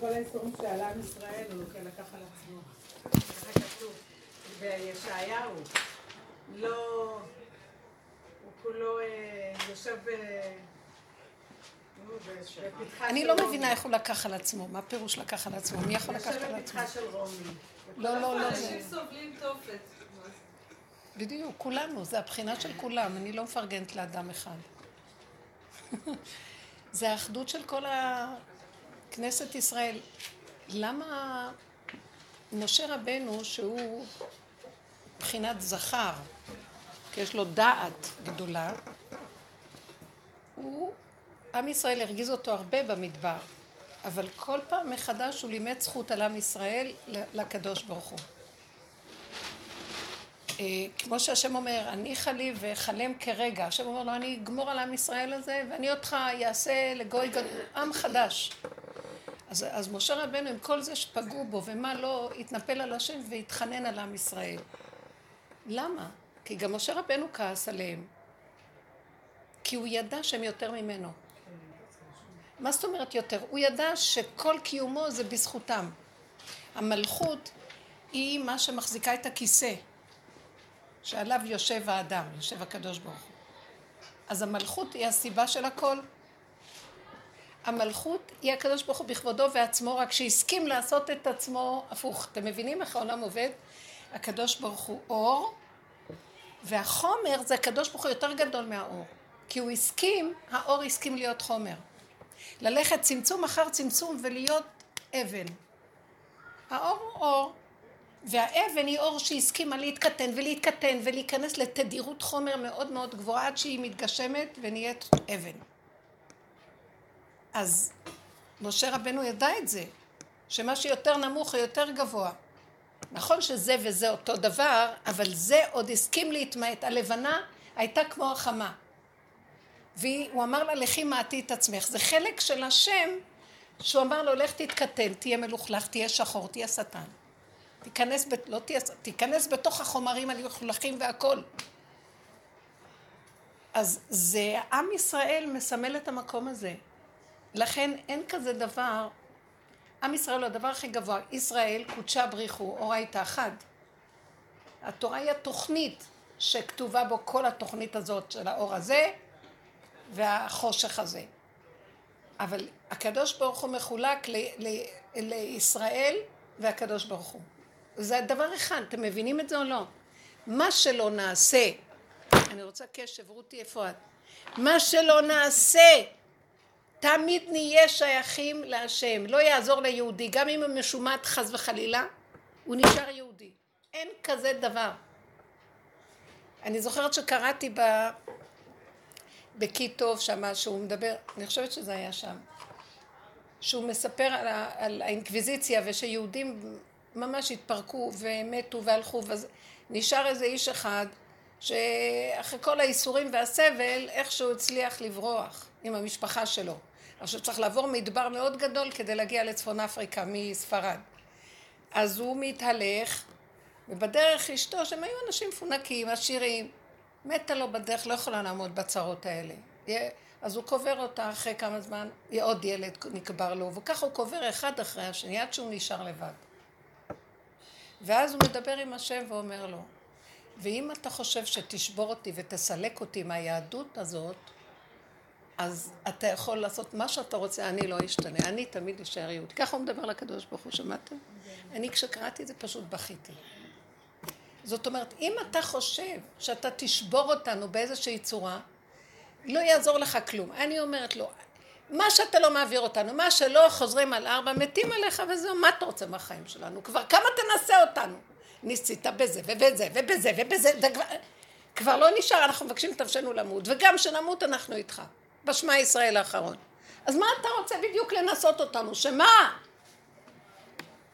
כל האיסורים שעלה עם ישראל, הוא לקח על עצמו. ככה כתוב בישעיהו. לא... הוא כולו יושב ב... אני לא מבינה איך הוא לקח על עצמו. מה פירוש לקח על עצמו? מי יכול לקחת על עצמו? יושב בפתחה של רומי. לא, לא, לא. אנשים סובלים תופת. בדיוק, כולנו, זה הבחינה של כולם, אני לא מפרגנת לאדם אחד. זה האחדות של כל כנסת ישראל. למה משה רבנו, שהוא מבחינת זכר, כי יש לו דעת גדולה, הוא, עם ישראל הרגיז אותו הרבה במדבר, אבל כל פעם מחדש הוא לימד זכות על עם ישראל לקדוש ברוך הוא. אה, כמו שהשם אומר, הניחה לי ואכלם כרגע. השם אומר לו, אני אגמור על עם ישראל הזה, ואני אותך אעשה לגוי גדול, עם חדש. אז, אז משה רבנו, עם כל זה שפגעו בו, ומה לא, התנפל על השם והתחנן על עם ישראל. למה? כי גם משה רבנו כעס עליהם. כי הוא ידע שהם יותר ממנו. מה זאת אומרת יותר? הוא ידע שכל קיומו זה בזכותם. המלכות היא מה שמחזיקה את הכיסא. שעליו יושב האדם, יושב הקדוש ברוך הוא. אז המלכות היא הסיבה של הכל. המלכות היא הקדוש ברוך הוא בכבודו ועצמו, רק שהסכים לעשות את עצמו הפוך. אתם מבינים איך העולם עובד? הקדוש ברוך הוא אור, והחומר זה הקדוש ברוך הוא יותר גדול מהאור. כי הוא הסכים, האור הסכים להיות חומר. ללכת צמצום אחר צמצום ולהיות אבן. האור הוא אור, והאבן היא אור שהסכימה להתקטן ולהתקטן ולהיכנס לתדירות חומר מאוד מאוד גבוהה עד שהיא מתגשמת ונהיית אבן. אז משה רבנו ידע את זה, שמה שיותר נמוך הוא יותר גבוה. נכון שזה וזה אותו דבר, אבל זה עוד הסכים להתמעט. הלבנה הייתה כמו החמה. והוא אמר לה, לכי מעטי את עצמך. זה חלק של השם, שהוא אמר לו, לך תתקטן, תהיה מלוכלך, תהיה שחור, תהיה שטן. תיכנס, ב... לא תהיה, תיכנס בתוך החומרים המלוכלכים והכל. אז זה, עם ישראל מסמל את המקום הזה. לכן אין כזה דבר, עם ישראל הוא הדבר הכי גבוה. ישראל קודשה בריחו, אורה הייתה אחד. התורה היא התוכנית שכתובה בו כל התוכנית הזאת של האור הזה והחושך הזה. אבל הקדוש ברוך הוא מחולק ל, ל, לישראל והקדוש ברוך הוא. זה דבר אחד, אתם מבינים את זה או לא? מה שלא נעשה, אני רוצה קשב, רותי איפה את? מה שלא נעשה, תמיד נהיה שייכים להשם. לא יעזור ליהודי, גם אם הוא משומט חס וחלילה, הוא נשאר יהודי. אין כזה דבר. אני זוכרת שקראתי ב... בקיטוב שמה שהוא מדבר, אני חושבת שזה היה שם, שהוא מספר על, ה... על האינקוויזיציה ושיהודים ממש התפרקו ומתו והלכו, ונשאר איזה איש אחד שאחרי כל האיסורים והסבל איכשהו הצליח לברוח עם המשפחה שלו. עכשיו צריך לעבור מדבר מאוד גדול כדי להגיע לצפון אפריקה מספרד. אז הוא מתהלך, ובדרך אשתו, שהם היו אנשים מפונקים, עשירים, מתה לו בדרך, לא יכולה לעמוד בצרות האלה. אז הוא קובר אותה אחרי כמה זמן, עוד ילד נקבר לו, וככה הוא קובר אחד אחרי השני, עד שהוא נשאר לבד. ואז הוא מדבר עם השם ואומר לו, ואם אתה חושב שתשבור אותי ותסלק אותי מהיהדות הזאת, אז אתה יכול לעשות מה שאתה רוצה, אני לא אשתנה, אני תמיד אשאר יהודי. ככה הוא מדבר לקדוש ברוך הוא, שמעתם? אני כשקראתי את זה פשוט בכיתי. זאת אומרת, אם אתה חושב שאתה תשבור אותנו באיזושהי צורה, לא יעזור לך כלום. אני אומרת לו, מה שאתה לא מעביר אותנו, מה שלא חוזרים על ארבע, מתים עליך וזהו, מה אתה רוצה מהחיים שלנו? כבר כמה תנסה אותנו? ניסית בזה ובזה ובזה ובזה, וכבר, כבר לא נשאר, אנחנו מבקשים תבשנו למות, וגם שנמות אנחנו איתך, בשמע ישראל האחרון. אז מה אתה רוצה בדיוק לנסות אותנו? שמה?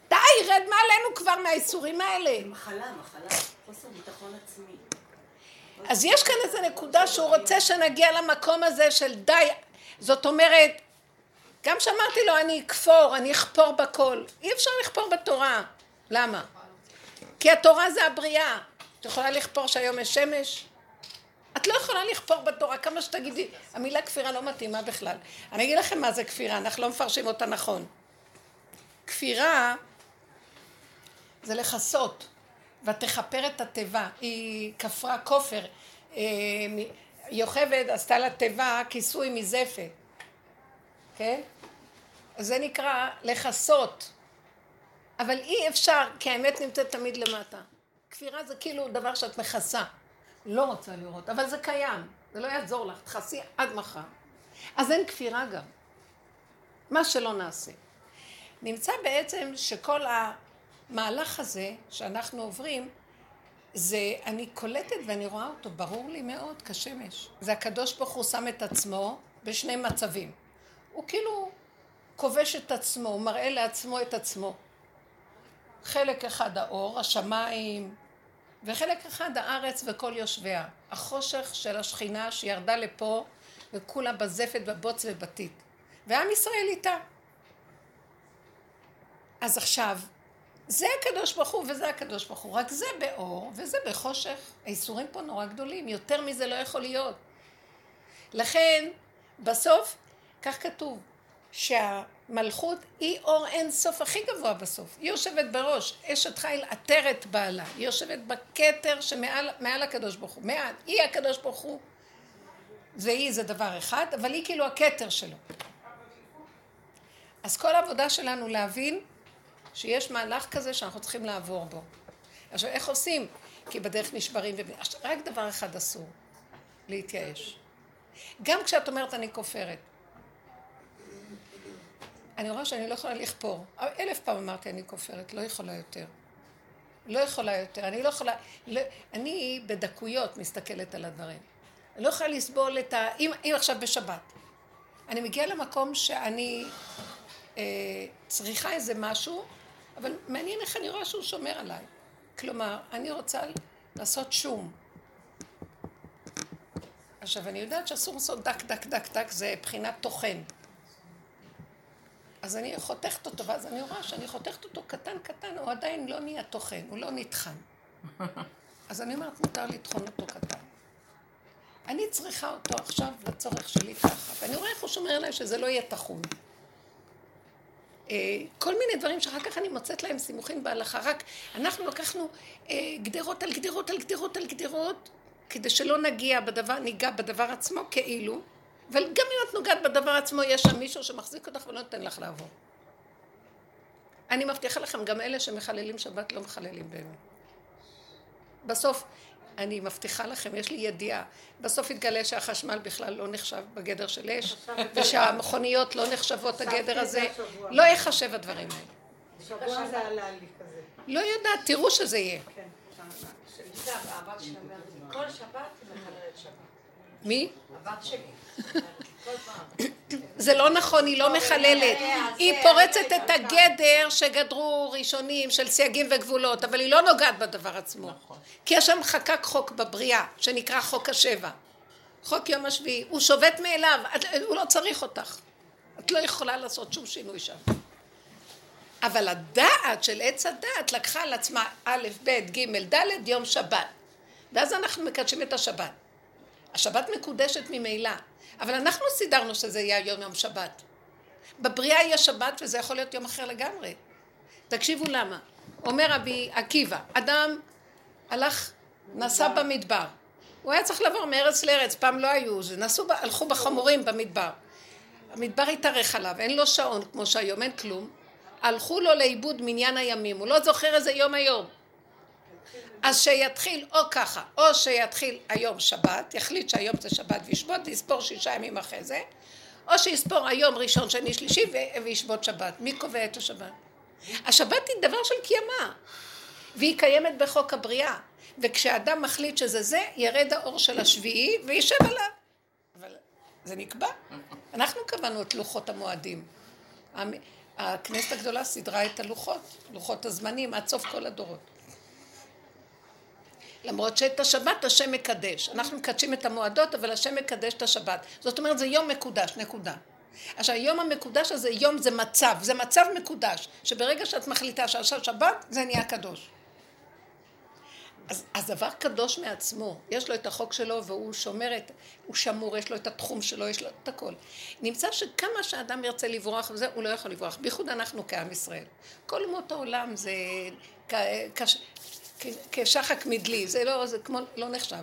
די, רד מעלינו כבר מהאיסורים האלה. מחלה, מחלה, חוסר ביטחון עצמי. אז יש כאן איזו נקודה שהוא רוצה שנגיע למקום הזה של די, זאת אומרת, גם שאמרתי לו אני אכפור, אני אכפור בכל, אי אפשר לכפור בתורה. למה? כי התורה זה הבריאה. את יכולה לכפור שהיום יש שמש? את לא יכולה לכפור בתורה כמה שתגידי, המילה כפירה לא מתאימה בכלל. אני אגיד לכם מה זה כפירה, אנחנו לא מפרשים אותה נכון. כפירה זה לכסות, ותכפר את התיבה, היא כפרה כופר, אה, יוכבד עשתה לה תיבה כיסוי מזפת, כן? זה נקרא לכסות, אבל אי אפשר, כי האמת נמצאת תמיד למטה. כפירה זה כאילו דבר שאת מכסה, לא רוצה לראות, אבל זה קיים, זה לא יעזור לך, תכסי עד מחר. אז אין כפירה גם, מה שלא נעשה. נמצא בעצם שכל המהלך הזה שאנחנו עוברים, זה, אני קולטת ואני רואה אותו, ברור לי מאוד, כשמש. זה הקדוש ברוך הוא שם את עצמו בשני מצבים. הוא כאילו כובש את עצמו, הוא מראה לעצמו את עצמו. חלק אחד האור, השמיים, וחלק אחד הארץ וכל יושביה. החושך של השכינה שירדה לפה וכולה בזפת, בבוץ ובטיט. ועם ישראל איתה. אז עכשיו, זה הקדוש ברוך הוא וזה הקדוש ברוך הוא, רק זה באור וזה בחושך. האיסורים פה נורא גדולים, יותר מזה לא יכול להיות. לכן, בסוף, כך כתוב, שהמלכות היא אור אין סוף הכי גבוה בסוף. היא יושבת בראש, אשת חיל עטרת בעלה. היא יושבת בכתר שמעל הקדוש ברוך הוא. מעל, היא הקדוש ברוך הוא. זה היא, זה דבר אחד, אבל היא כאילו הכתר שלו. אז כל העבודה שלנו להבין שיש מהלך כזה שאנחנו צריכים לעבור בו. עכשיו, איך עושים? כי בדרך נשברים ו... רק דבר אחד אסור, להתייאש. גם כשאת אומרת אני כופרת. אני רואה שאני לא יכולה לכפור. אלף פעם אמרתי אני כופרת, לא יכולה יותר. לא יכולה יותר. אני לא יכולה... לא, אני בדקויות מסתכלת על הדברים. אני לא יכולה לסבול את ה... אם, אם עכשיו בשבת. אני מגיעה למקום שאני אה, צריכה איזה משהו, אבל מעניין איך אני רואה שהוא שומר עליי. כלומר, אני רוצה לעשות שום. עכשיו, אני יודעת שאסור לעשות דק, דק, דק, דק, זה בחינת טוחן. אז אני חותכת אותו, ואז אני רואה שאני חותכת אותו קטן קטן, הוא עדיין לא נהיה טוחן, הוא לא נטחן. אז אני אומרת, מותר לטחון אותו קטן. אני צריכה אותו עכשיו לצורך שלי ככה, ואני רואה איך הוא שומר עליי שזה לא יהיה טחון. אה, כל מיני דברים שאחר כך אני מוצאת להם סימוכים בהלכה, רק אנחנו לקחנו אה, גדרות על גדרות על גדרות על גדרות, כדי שלא נגיע בדבר, ניגע בדבר עצמו כאילו, אבל גם אם את נוגעת בדבר עצמו, יש שם מישהו שמחזיק אותך ולא נותן לך לעבור. אני מבטיחה לכם, גם אלה שמחללים שבת לא מחללים באמת. בסוף, אני מבטיחה לכם, יש לי ידיעה, בסוף יתגלה שהחשמל בכלל לא נחשב בגדר של אש, ושהמכוניות לא נחשבות הגדר הזה, לא יחשב הדברים האלה. שבוע זה עלה לי כזה. לא יודעת, תראו שזה יהיה. כן. כל שבת מחללת שבת. מי? הבת שלי. זה לא נכון, היא לא מחללת. היא פורצת את הגדר שגדרו ראשונים של סייגים וגבולות, אבל היא לא נוגעת בדבר עצמו. כי השם חקק חוק בבריאה, שנקרא חוק השבע. חוק יום השביעי. הוא שובת מאליו, הוא לא צריך אותך. את לא יכולה לעשות שום שינוי שם. אבל הדעת של עץ הדעת לקחה על עצמה א', ב', ג', ד', יום שבת. ואז אנחנו מקדשים את השבת. השבת מקודשת ממילא, אבל אנחנו סידרנו שזה יהיה היום יום שבת. בבריאה יש שבת וזה יכול להיות יום אחר לגמרי. תקשיבו למה. אומר רבי עקיבא, אדם הלך, נסע במדבר. הוא היה צריך לעבור מארץ לארץ, פעם לא היו, נסעו, הלכו בחמורים במדבר. המדבר התארך עליו, אין לו שעון כמו שהיום, אין כלום. הלכו לו לאיבוד מניין הימים, הוא לא זוכר איזה יום היום. אז שיתחיל או ככה, או שיתחיל היום שבת, יחליט שהיום זה שבת וישבות, ויספור שישה ימים אחרי זה, או שיספור היום ראשון, שני, שלישי, וישבות שבת. מי קובע את השבת? השבת היא דבר של קיימה, והיא קיימת בחוק הבריאה. וכשאדם מחליט שזה זה, ירד האור של השביעי וישב עליו. אבל זה נקבע. אנחנו קבענו את לוחות המועדים. המ- הכנסת הגדולה סידרה את הלוחות, לוחות הזמנים, עד סוף כל הדורות. למרות שאת השבת השם מקדש. אנחנו מקדשים את המועדות, אבל השם מקדש את השבת. זאת אומרת, זה יום מקודש, נקודה. עכשיו, היום המקודש הזה, יום זה מצב, זה מצב מקודש, שברגע שאת מחליטה שעכשיו שבת, זה נהיה קדוש. אז, אז דבר קדוש מעצמו, יש לו את החוק שלו והוא שומר את, הוא שמור, יש לו את התחום שלו, יש לו את הכל. נמצא שכמה שאדם ירצה לברוח וזה, הוא לא יכול לברוח, בייחוד אנחנו כעם ישראל. כל אומות העולם זה כ, כשחק מדלי, זה לא, זה כמו, לא נחשב.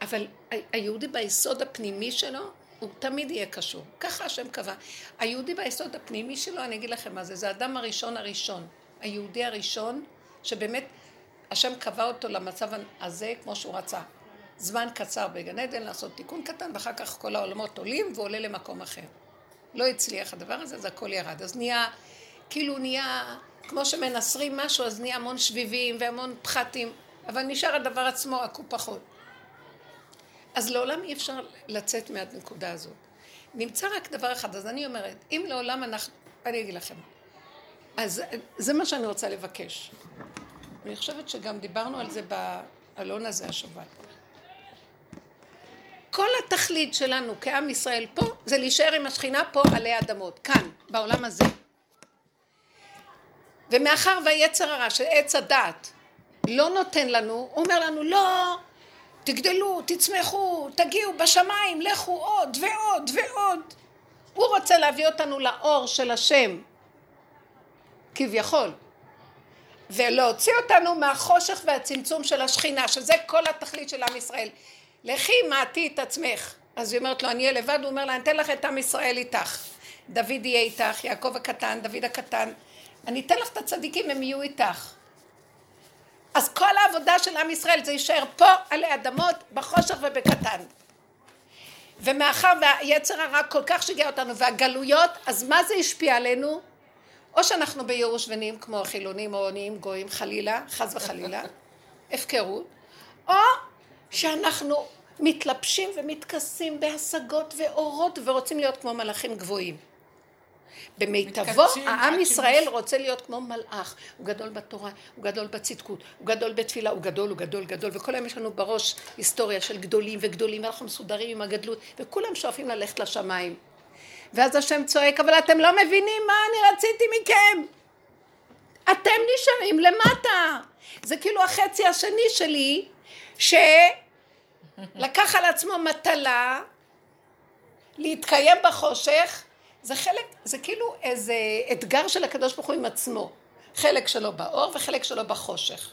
אבל היהודי ביסוד הפנימי שלו, הוא תמיד יהיה קשור. ככה השם קבע. היהודי ביסוד הפנימי שלו, אני אגיד לכם מה זה, זה האדם הראשון הראשון. היהודי הראשון, שבאמת השם קבע אותו למצב הזה כמו שהוא רצה. זמן קצר בגן עדן לעשות תיקון קטן, ואחר כך כל העולמות עולים ועולה למקום אחר. לא הצליח הדבר הזה, אז הכל ירד. אז נהיה, כאילו נהיה, כמו שמנסרים משהו, אז נהיה המון שביבים והמון פחתים, אבל נשאר הדבר עצמו, הקופחות. אז לעולם אי אפשר לצאת מהנקודה הזאת. נמצא רק דבר אחד, אז אני אומרת, אם לעולם אנחנו, אני אגיד לכם, אז זה מה שאני רוצה לבקש. אני חושבת שגם דיברנו על זה באלון הזה השבת. כל התכלית שלנו כעם ישראל פה, זה להישאר עם השכינה פה עלי אדמות, כאן, בעולם הזה. ומאחר והיצר הרע של עץ הדעת לא נותן לנו, הוא אומר לנו לא, תגדלו, תצמחו, תגיעו בשמיים, לכו עוד ועוד ועוד. הוא רוצה להביא אותנו לאור של השם, כביכול. ולהוציא אותנו מהחושך והצמצום של השכינה, שזה כל התכלית של עם ישראל. לכי מעטי את עצמך. אז היא אומרת לו, אני אהיה לבד, הוא אומר לה, אני אתן לך את עם ישראל איתך. דוד יהיה איתך, יעקב הקטן, דוד הקטן. אני אתן לך את הצדיקים, הם יהיו איתך. אז כל העבודה של עם ישראל זה יישאר פה עלי אדמות, בחושך ובקטן. ומאחר והיצר הרע כל כך שיגע אותנו, והגלויות, אז מה זה השפיע עלינו? או שאנחנו בייאוש ונהיים כמו החילונים או נהיים גויים חלילה, חס וחלילה, הפקרות, או שאנחנו מתלבשים ומתכסים בהשגות ואורות ורוצים להיות כמו מלאכים גבוהים. במיטבו, העם ישראל רוצה להיות כמו מלאך. הוא גדול בתורה, הוא גדול בצדקות, הוא גדול בתפילה, הוא גדול, הוא גדול, גדול, וכל היום יש לנו בראש היסטוריה של גדולים וגדולים, ואנחנו מסודרים עם הגדלות, וכולם שואפים ללכת לשמיים. ואז השם צועק, אבל אתם לא מבינים מה אני רציתי מכם. אתם נשארים למטה. זה כאילו החצי השני שלי, שלקח על עצמו מטלה להתקיים בחושך, זה חלק, זה כאילו איזה אתגר של הקדוש ברוך הוא עם עצמו. חלק שלו באור וחלק שלו בחושך.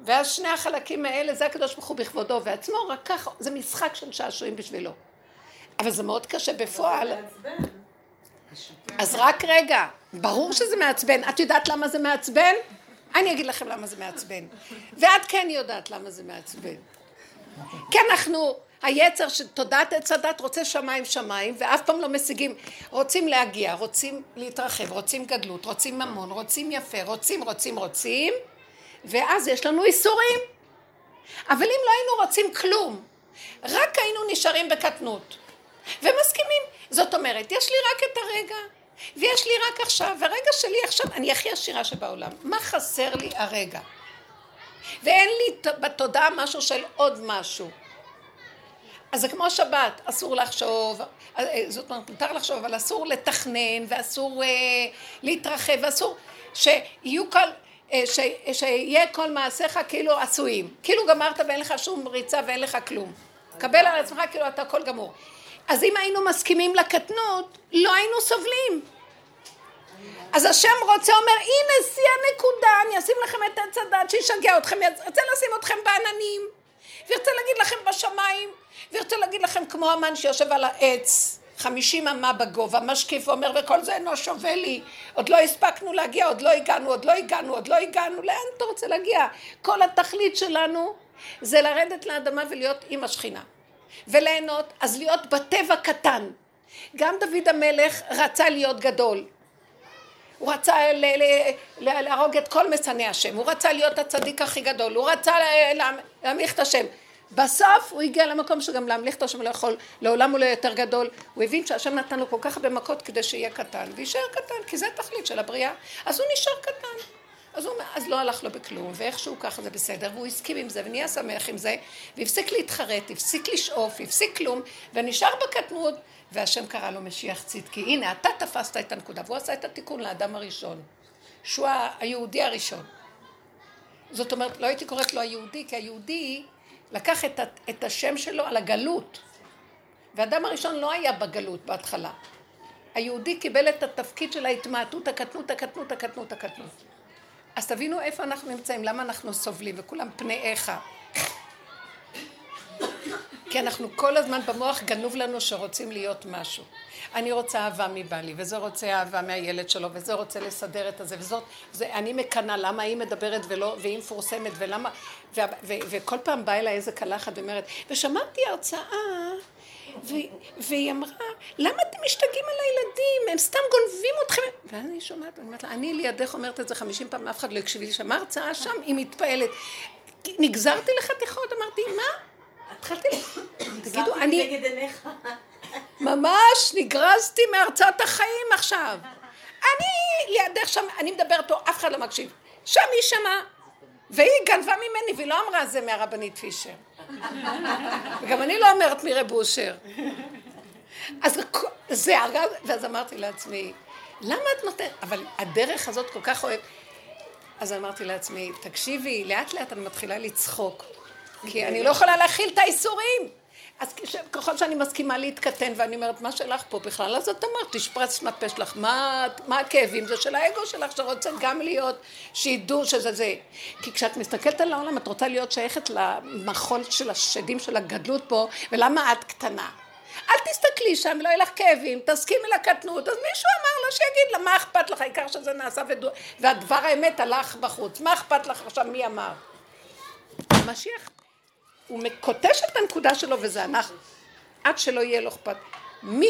ואז שני החלקים האלה, זה הקדוש ברוך הוא בכבודו ועצמו, רק ככה, זה משחק של שעשועים בשבילו. אבל זה מאוד קשה בפועל. אז רק רגע, ברור שזה מעצבן. את יודעת למה זה מעצבן? אני אגיד לכם למה זה מעצבן. ואת כן יודעת למה זה מעצבן. כי אנחנו, היצר של תודעת עץ הדת רוצה שמיים שמיים, ואף פעם לא משיגים. רוצים להגיע, רוצים להתרחב, רוצים גדלות, רוצים ממון, רוצים יפה, רוצים, רוצים, רוצים, ואז יש לנו איסורים. אבל אם לא היינו רוצים כלום, רק היינו נשארים בקטנות. ומסכימים. זאת אומרת, יש לי רק את הרגע, ויש לי רק עכשיו, והרגע שלי עכשיו, אני הכי עשירה שבעולם. מה חסר לי הרגע? ואין לי בתודעה משהו של עוד משהו. אז זה כמו שבת, אסור לחשוב, אה, זאת אומרת, מותר לחשוב, אבל אסור לתכנן, ואסור אה, להתרחב, ואסור שיהיו כל, אה, ש, שיהיה כל מעשיך כאילו עשויים. כאילו גמרת ואין לך שום ריצה ואין לך כלום. קבל על עצמך כאילו אתה הכל גמור. אז אם היינו מסכימים לקטנות, לא היינו סובלים. אז השם רוצה, אומר, הנה שיא הנקודה, אני אשים לכם את עץ הדת שישגע אתכם, ירצה לשים אתכם בעננים, וירצה להגיד לכם בשמיים, וירצה להגיד לכם כמו המן שיושב על העץ, חמישים אמה בגובה, משקיף ואומר, וכל זה אינו שווה לי, עוד לא הספקנו להגיע, עוד לא הגענו, עוד לא הגענו, עוד לא הגענו, לאן אתה רוצה להגיע? כל התכלית שלנו זה לרדת לאדמה ולהיות עם השכינה. וליהנות, אז להיות בטבע קטן. גם דוד המלך רצה להיות גדול. הוא רצה להרוג את כל משנאי השם, הוא רצה להיות הצדיק הכי גדול, הוא רצה להמליך את השם. בסוף הוא הגיע למקום שגם להמליך את השם לא יכול, לעולם הוא לא יותר גדול. הוא הבין שהשם נתן לו כל כך הרבה מכות כדי שיהיה קטן, ויישאר קטן, כי זה התכלית של הבריאה. אז הוא נשאר קטן. אז הוא אז לא הלך לו בכלום, ואיכשהו ככה זה בסדר, והוא הסכים עם זה, ונהיה שמח עם זה, והפסיק להתחרט, הפסיק לשאוף, הפסיק כלום, ונשאר בקטנות, והשם קרא לו משיח צדקי. הנה, אתה תפסת את הנקודה, והוא עשה את התיקון לאדם הראשון, שהוא היהודי הראשון. זאת אומרת, לא הייתי קוראת לו היהודי, כי היהודי לקח את, את השם שלו על הגלות. והאדם הראשון לא היה בגלות בהתחלה. היהודי קיבל את התפקיד של ההתמעטות, הקטנות, הקטנות, הקטנות, הקטנות. אז תבינו איפה אנחנו נמצאים, למה אנחנו סובלים, וכולם פני איכה. כי אנחנו כל הזמן במוח גנוב לנו שרוצים להיות משהו. אני רוצה אהבה מבעלי, וזה רוצה אהבה מהילד שלו, וזה רוצה לסדר את הזה, וזאת, זה, אני מקנאה למה היא מדברת ולא, והיא מפורסמת, ולמה, ו, ו, וכל פעם באה אליי איזה קלחת ואומרת, ושמעתי הרצאה, ו, והיא אמרה, למה אתם משתגעים על הילדים? הם סתם גונבים אתכם. ואני שומעת, אני אומרת לה, אני לידך אומרת את זה חמישים פעם, אף אחד לא הקשיב לי, שמע הרצאה שם, היא מתפעלת. נגזרתי לחתיכות, אמרתי, מה? התחלתי, תגידו, אני... ממש נגרזתי מהרצאת החיים עכשיו. אני לידך שם, אני מדברת פה, אף אחד לא מקשיב. שם היא שמעה, והיא גנבה ממני, והיא לא אמרה זה מהרבנית פישר. וגם אני לא אומרת מרב אושר. אז זה הרגע, ואז אמרתי לעצמי, למה את נותנת, אבל הדרך הזאת כל כך אוהבת. אז אמרתי לעצמי, תקשיבי, לאט לאט אני מתחילה לצחוק. כי אני לא יכולה להכיל את האיסורים. אז ככל שאני מסכימה להתקטן ואני אומרת, מה שלך פה בכלל? אז את אמרת, תשפרץ מהפה שלך, מה, מה הכאבים? זה של האגו שלך שרוצה גם להיות, שידעו שזה זה. כי כשאת מסתכלת על העולם, את רוצה להיות שייכת למחול של השדים של הגדלות פה, ולמה את קטנה? אל תסתכלי שם, לא יהיה לך כאבים, תסכימי לקטנות. אז מישהו אמר לו שיגיד לה, מה אכפת לך, העיקר שזה נעשה ודו... והדבר האמת הלך בחוץ. מה אכפת לך עכשיו, מי אמר? המשיח הוא קוטש את הנקודה שלו וזה אנחנו. עד שלא יהיה לו אכפת. מי,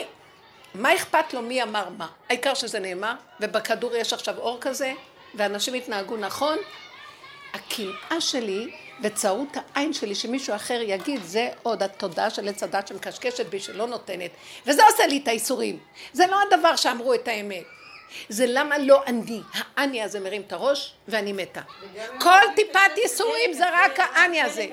מה אכפת לו מי אמר מה? העיקר שזה נאמר, ובכדור יש עכשיו אור כזה, ואנשים התנהגו נכון. הקנאה שלי וצרות העין שלי שמישהו אחר יגיד זה עוד התודעה של עץ הדת שמקשקשת בי שלא נותנת וזה עושה לי את האיסורים זה לא הדבר שאמרו את האמת זה למה לא אני. האני הזה מרים את הראש ואני מתה. כל טיפת ייסורים זה רק האני הזה.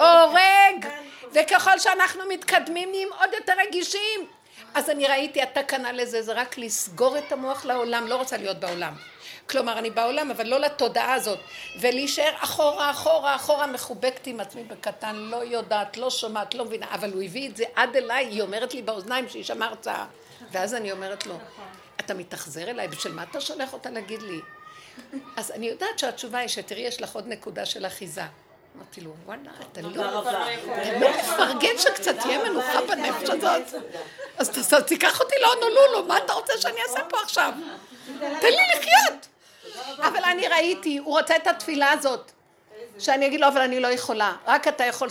הורג, וככל שאנחנו מתקדמים נהיים עוד יותר רגישים. אז אני ראיתי התקנה לזה, זה רק לסגור את המוח לעולם, לא רוצה להיות בעולם. כלומר, אני בעולם, אבל לא לתודעה הזאת. ולהישאר אחורה, אחורה, אחורה, מחובקת עם עצמי בקטן, לא יודעת, לא שומעת, לא מבינה. אבל הוא הביא את זה עד אליי, היא אומרת לי באוזניים שהיא שמעה הרצאה. ואז אני אומרת לו, אתה מתאכזר אליי, בשביל מה אתה שולח אותה להגיד לי? אז אני יודעת שהתשובה היא שתראי, יש לך עוד נקודה של אחיזה. אמרתי לו, וואלה, אתה לא, אתה לא מפרגן שקצת תהיה מנוחה בנפש הזאת. אז תיקח אותי להונולולו, מה אתה רוצה שאני אעשה פה עכשיו? תן לי לחיות. אבל אני ראיתי, הוא רוצה את התפילה הזאת. שאני אגיד לו, אבל אני לא יכולה. רק אתה יכול...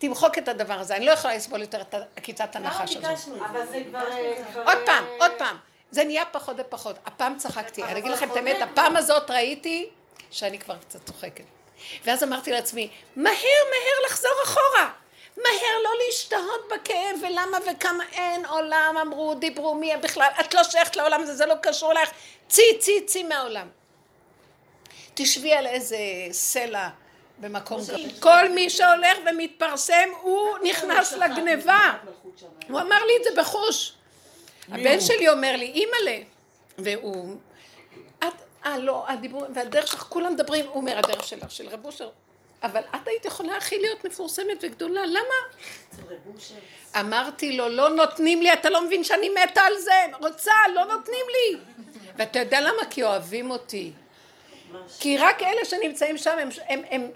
תמחוק את הדבר הזה. אני לא יכולה לסבול יותר את עקיצת הנחש הזאת. אבל זה כבר... עוד פעם, עוד פעם. זה נהיה פחות ופחות. הפעם צחקתי. אני אגיד לכם את האמת, הפעם הזאת ראיתי שאני כבר קצת צוחקת. ואז אמרתי לעצמי, מהר מהר לחזור אחורה. מהר לא להשתהות בכאב, ולמה וכמה אין עולם, אמרו, דיברו, מי בכלל, את לא שייכת לעולם הזה, זה לא קשור לך, צי, צי, צי מהעולם. תשבי על איזה סלע במקום גבוה. כל מי שהולך ומתפרסם, הוא נכנס לגניבה. הוא אמר לי את זה בחוש. הבן שלי אומר לי, אימא'לה, והוא, את, אה לא, הדיבור, והדרך שלך, כולם מדברים, הוא אומר, הדרך שלך, של רב אושר, אבל את היית יכולה הכי להיות מפורסמת וגדולה, למה? אמרתי לו, לא נותנים לי, אתה לא מבין שאני מתה על זה, רוצה, לא נותנים לי. ואתה יודע למה? כי אוהבים אותי. כי רק אלה שנמצאים שם, הם, הם, הם,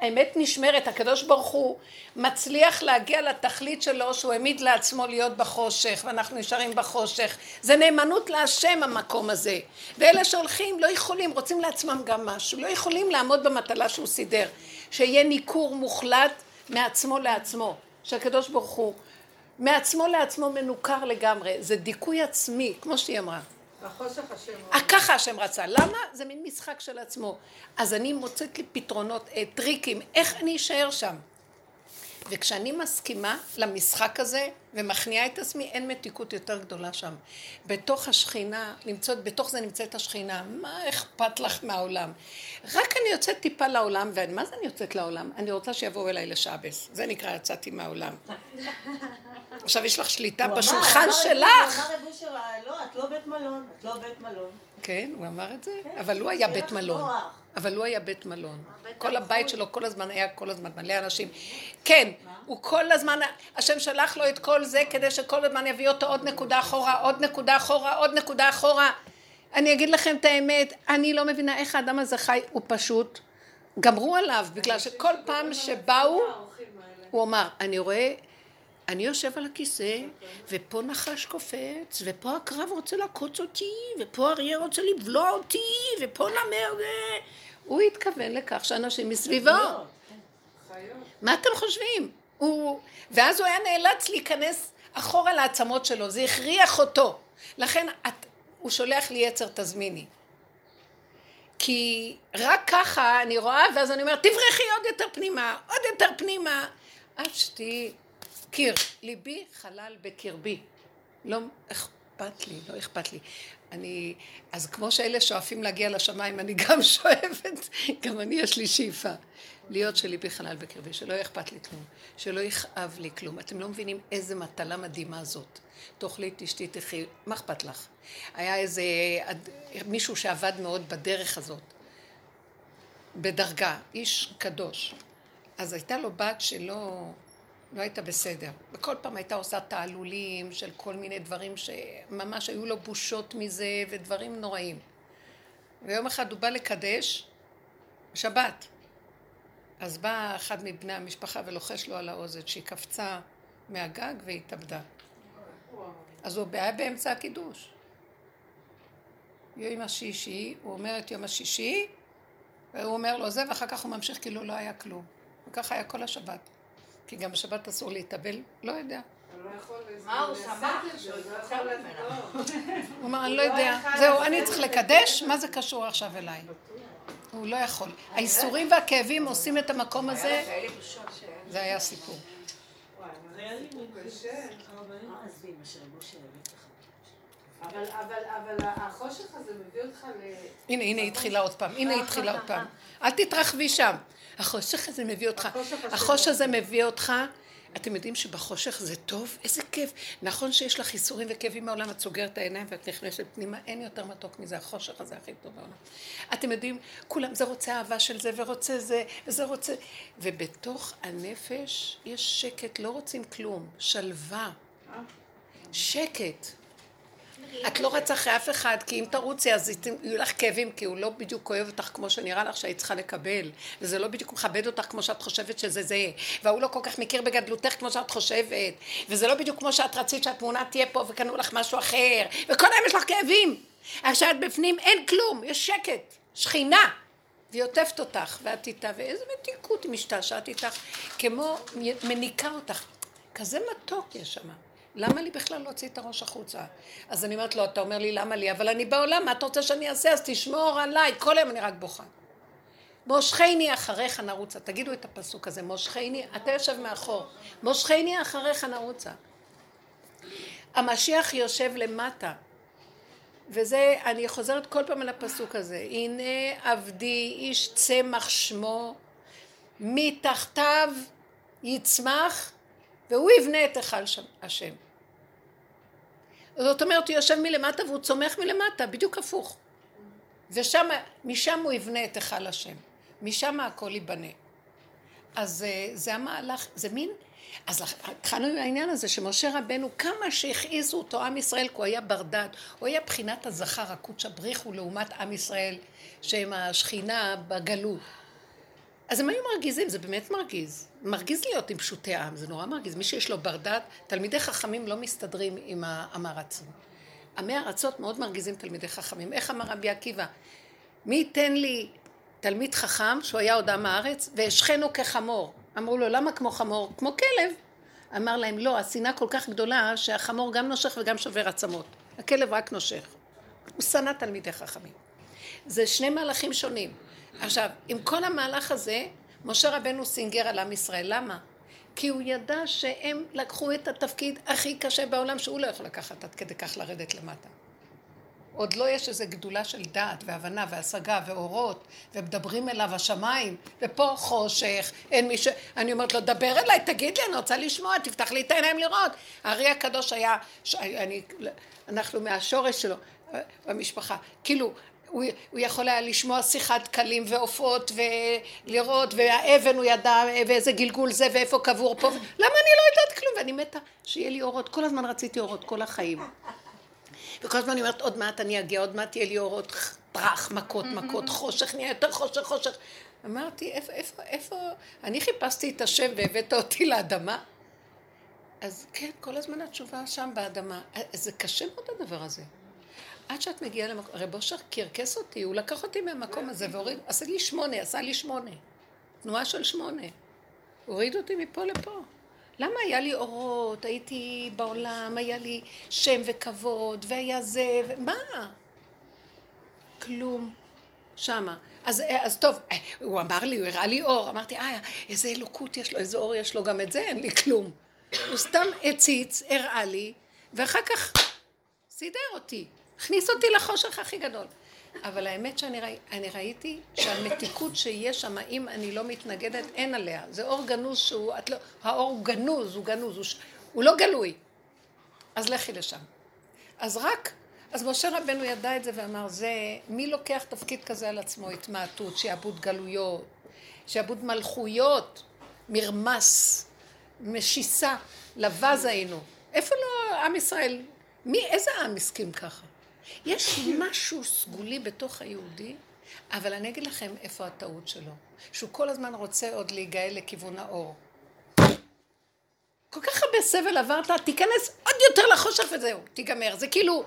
האמת נשמרת, הקדוש ברוך הוא מצליח להגיע לתכלית שלו שהוא העמיד לעצמו להיות בחושך ואנחנו נשארים בחושך, זה נאמנות להשם המקום הזה, ואלה שהולכים לא יכולים, רוצים לעצמם גם משהו, לא יכולים לעמוד במטלה שהוא סידר, שיהיה ניכור מוחלט מעצמו לעצמו, שהקדוש ברוך הוא מעצמו לעצמו מנוכר לגמרי, זה דיכוי עצמי, כמו שהיא אמרה. אה, ככה השם רצה. למה? זה מין משחק של עצמו. אז אני מוצאת לי פתרונות, אה, טריקים, איך אני אשאר שם. וכשאני מסכימה למשחק הזה, ומכניעה את עצמי, אין מתיקות יותר גדולה שם. בתוך השכינה, נמצאת, בתוך זה נמצאת השכינה, מה אכפת לך מהעולם? רק אני יוצאת טיפה לעולם, ומה זה אני יוצאת לעולם? אני רוצה שיבואו אליי לשעבס. זה נקרא יצאתי מהעולם. עכשיו יש לך שליטה בשולחן שלך. הוא אמר רב אושר, לא, את לא בית מלון, את לא בית מלון. כן, הוא אמר את זה, אבל הוא היה בית מלון. אבל הוא היה בית מלון. כל הבית שלו כל הזמן היה כל הזמן מלא אנשים. כן, הוא כל הזמן, השם שלח לו את כל זה כדי שכל הזמן יביא אותו עוד נקודה אחורה, עוד נקודה אחורה, עוד נקודה אחורה. אני אגיד לכם את האמת, אני לא מבינה איך האדם הזה חי, הוא פשוט, גמרו עליו, בגלל שכל פעם שבאו, הוא אמר, אני רואה, אני יושב על הכיסא, ופה נחש קופץ, ופה הקרב רוצה לעקוץ אותי, ופה אריה רוצה לבלוע אותי, ופה נמר, ו... הוא התכוון לכך שאנשים מסביבו. מה אתם חושבים? הוא... ואז הוא היה נאלץ להיכנס אחורה לעצמות שלו, זה הכריח אותו. לכן את... הוא שולח לי יצר תזמיני. כי רק ככה אני רואה, ואז אני אומרת, תברחי עוד יותר פנימה, עוד יותר פנימה, עד שתהיי קיר. ליבי חלל בקרבי. לא אכפת לי, לא אכפת לי. אני, אז כמו שאלה שואפים להגיע לשמיים, אני גם שואפת, גם אני יש לי שאיפה. להיות שליבי חלל בקרבי, שלא יהיה אכפת לי כלום, שלא יכאב לי כלום. אתם לא מבינים איזה מטלה מדהימה זאת. תאכלי, תשתי, תחי, מה אכפת לך? היה איזה מישהו שעבד מאוד בדרך הזאת, בדרגה, איש קדוש. אז הייתה לו בת שלא לא הייתה בסדר. וכל פעם הייתה עושה תעלולים של כל מיני דברים שממש היו לו בושות מזה ודברים נוראים. ויום אחד הוא בא לקדש, שבת. אז בא אחד מבני המשפחה ולוחש לו על האוזן שהיא קפצה מהגג והתאבדה. אז הוא היה באמצע הקידוש. יום השישי, הוא אומר את יום השישי, והוא אומר לו זה, ואחר כך הוא ממשיך כאילו לא היה כלום. וככה היה כל השבת. כי גם בשבת אסור להתאבל, לא יודע. מה הוא שמח? הוא אמר, אני לא יודע, זהו, אני צריך לקדש, מה זה קשור עכשיו אליי? הוא לא יכול. האיסורים והכאבים עושים את המקום הזה, זה היה סיפור. אבל, אבל, אבל החושך הזה מביא אותך ל... הנה, הנה התחילה עוד פעם, הנה התחילה עוד פעם. אל תתרחבי שם. החושך הזה מביא אותך, החושך הזה מביא אותך, אתם יודעים שבחושך זה טוב? איזה כיף. נכון שיש לך ייסורים וכאבים מהעולם, את סוגרת את העיניים ואת נכנסת פנימה, אין יותר מתוק מזה, החושך הזה הכי טוב בעולם. אתם יודעים, כולם, זה רוצה אהבה של זה ורוצה זה, וזה רוצה... ובתוך הנפש יש שקט, לא רוצים כלום, שלווה, שקט. את לא רצה אחרי אף אחד, כי אם תרוצי אז יהיו לך כאבים, כי הוא לא בדיוק אוהב אותך כמו שנראה לך שהיית צריכה לקבל, וזה לא בדיוק מכבד אותך כמו שאת חושבת שזה זה, והוא לא כל כך מכיר בגדלותך כמו שאת חושבת, וזה לא בדיוק כמו שאת רצית שהתמונה תהיה פה וקנו לך משהו אחר, וכל היום יש לך כאבים. עכשיו בפנים אין כלום, יש שקט, שכינה. והיא עוטפת אותך, ואת איתה, ואיזה מתיקות היא משתעשעת איתך, כמו מניקה אותך. כזה מתוק יש שם. למה לי בכלל להוציא את הראש החוצה? אז אני אומרת לו, אתה אומר לי, למה לי? אבל אני בעולם, מה אתה רוצה שאני אעשה? אז תשמור עליי. כל היום אני רק בוכה. מושכני אחריך נרוצה. תגידו את הפסוק הזה, מושכני, אתה יושב מאחור. מושכני אחריך נרוצה. המשיח יושב למטה. וזה, אני חוזרת כל פעם על הפסוק הזה. הנה עבדי איש צמח שמו, מתחתיו יצמח והוא יבנה את היכל השם. זאת אומרת, הוא יושב מלמטה והוא צומח מלמטה, בדיוק הפוך. ושם, משם הוא יבנה את היכל השם. משם הכל ייבנה. אז אה, זה המהלך, זה מין... אז התחלנו עם העניין הזה שמשה רבנו, כמה שהכעיסו אותו עם ישראל, כי הוא היה בר דעת, הוא היה בחינת הזכר, הקודש הבריחו לעומת עם ישראל, שהם השכינה בגלות. אז הם היו מרגיזים, זה באמת מרגיז. מרגיז להיות עם פשוטי העם, זה נורא מרגיז. מי שיש לו בר דעת, תלמידי חכמים לא מסתדרים עם העם הארצות. עמי ארצות מאוד מרגיזים תלמידי חכמים. איך אמר רבי עקיבא? מי ייתן לי תלמיד חכם, שהוא היה עוד עם הארץ, ואשכנו כחמור. אמרו לו, למה כמו חמור? כמו כלב. אמר להם, לא, השנאה כל כך גדולה, שהחמור גם נושך וגם שובר עצמות. הכלב רק נושך. הוא שנא תלמידי חכמים. זה שני מהלכים שונים. עכשיו, עם כל המהלך הזה, משה רבנו סינגר על עם ישראל. למה? כי הוא ידע שהם לקחו את התפקיד הכי קשה בעולם, שהוא לא יכול לקחת עד כדי כך לרדת למטה. עוד לא יש איזו גדולה של דעת והבנה והשגה ואורות ומדברים אליו השמיים ופה חושך, אין מי ש... אני אומרת לו, דבר אליי, תגיד לי, אני רוצה לשמוע, תפתח לי את העיניים לראות. הארי הקדוש היה, ש... אני... אנחנו מהשורש שלו, במשפחה, כאילו, הוא, הוא יכול היה לשמוע שיחת כלים ועופות ולראות והאבן הוא ידע ואיזה גלגול זה ואיפה קבור פה. למה אני לא יודעת כלום? ואני מתה שיהיה לי אורות. כל הזמן רציתי אורות כל החיים. וכל הזמן אני אומרת עוד מעט אני אגיע עוד מעט יהיה לי אורות. פרח מכות מכות חושך נהיה יותר חושך חושך. אמרתי איפה איפה איפה? אני חיפשתי את השם והבאת אותי לאדמה. אז כן כל הזמן התשובה שם באדמה. זה קשה מאוד הדבר הזה עד שאת מגיעה למקום, רב אושר קרקס אותי, הוא לקח אותי מהמקום הזה והוריד, עשה לי שמונה, עשה לי שמונה. תנועה של שמונה. הוריד אותי מפה לפה. למה היה לי אורות, הייתי בעולם, היה לי שם וכבוד, והיה זה, ומה? כלום. שמה. אז, אז טוב, הוא אמר לי, הוא הראה לי אור, אמרתי, אה, איזה אלוקות יש לו, איזה אור יש לו, גם את זה אין לי כלום. הוא סתם הציץ, הראה לי, ואחר כך סידר אותי. הכניס אותי לחושך הכי גדול. אבל האמת שאני ראי, ראיתי שהמתיקות שיש שם, אם אני לא מתנגדת, אין עליה. זה אור גנוז שהוא, לא, האור הוא גנוז, הוא גנוז, הוא, הוא לא גלוי. אז לכי לשם. אז רק, אז משה רבנו ידע את זה ואמר, זה, מי לוקח תפקיד כזה על עצמו? התמעטות, שעבוד גלויות, שעבוד מלכויות, מרמס, משיסה, לבז היינו. איפה לא עם ישראל? מי, איזה עם הסכים ככה? יש משהו סגולי בתוך היהודי, אבל אני אגיד לכם איפה הטעות שלו. שהוא כל הזמן רוצה עוד להיגאל לכיוון האור. כל כך הרבה סבל עברת, תיכנס עוד יותר לחושך וזהו, תיגמר. זה כאילו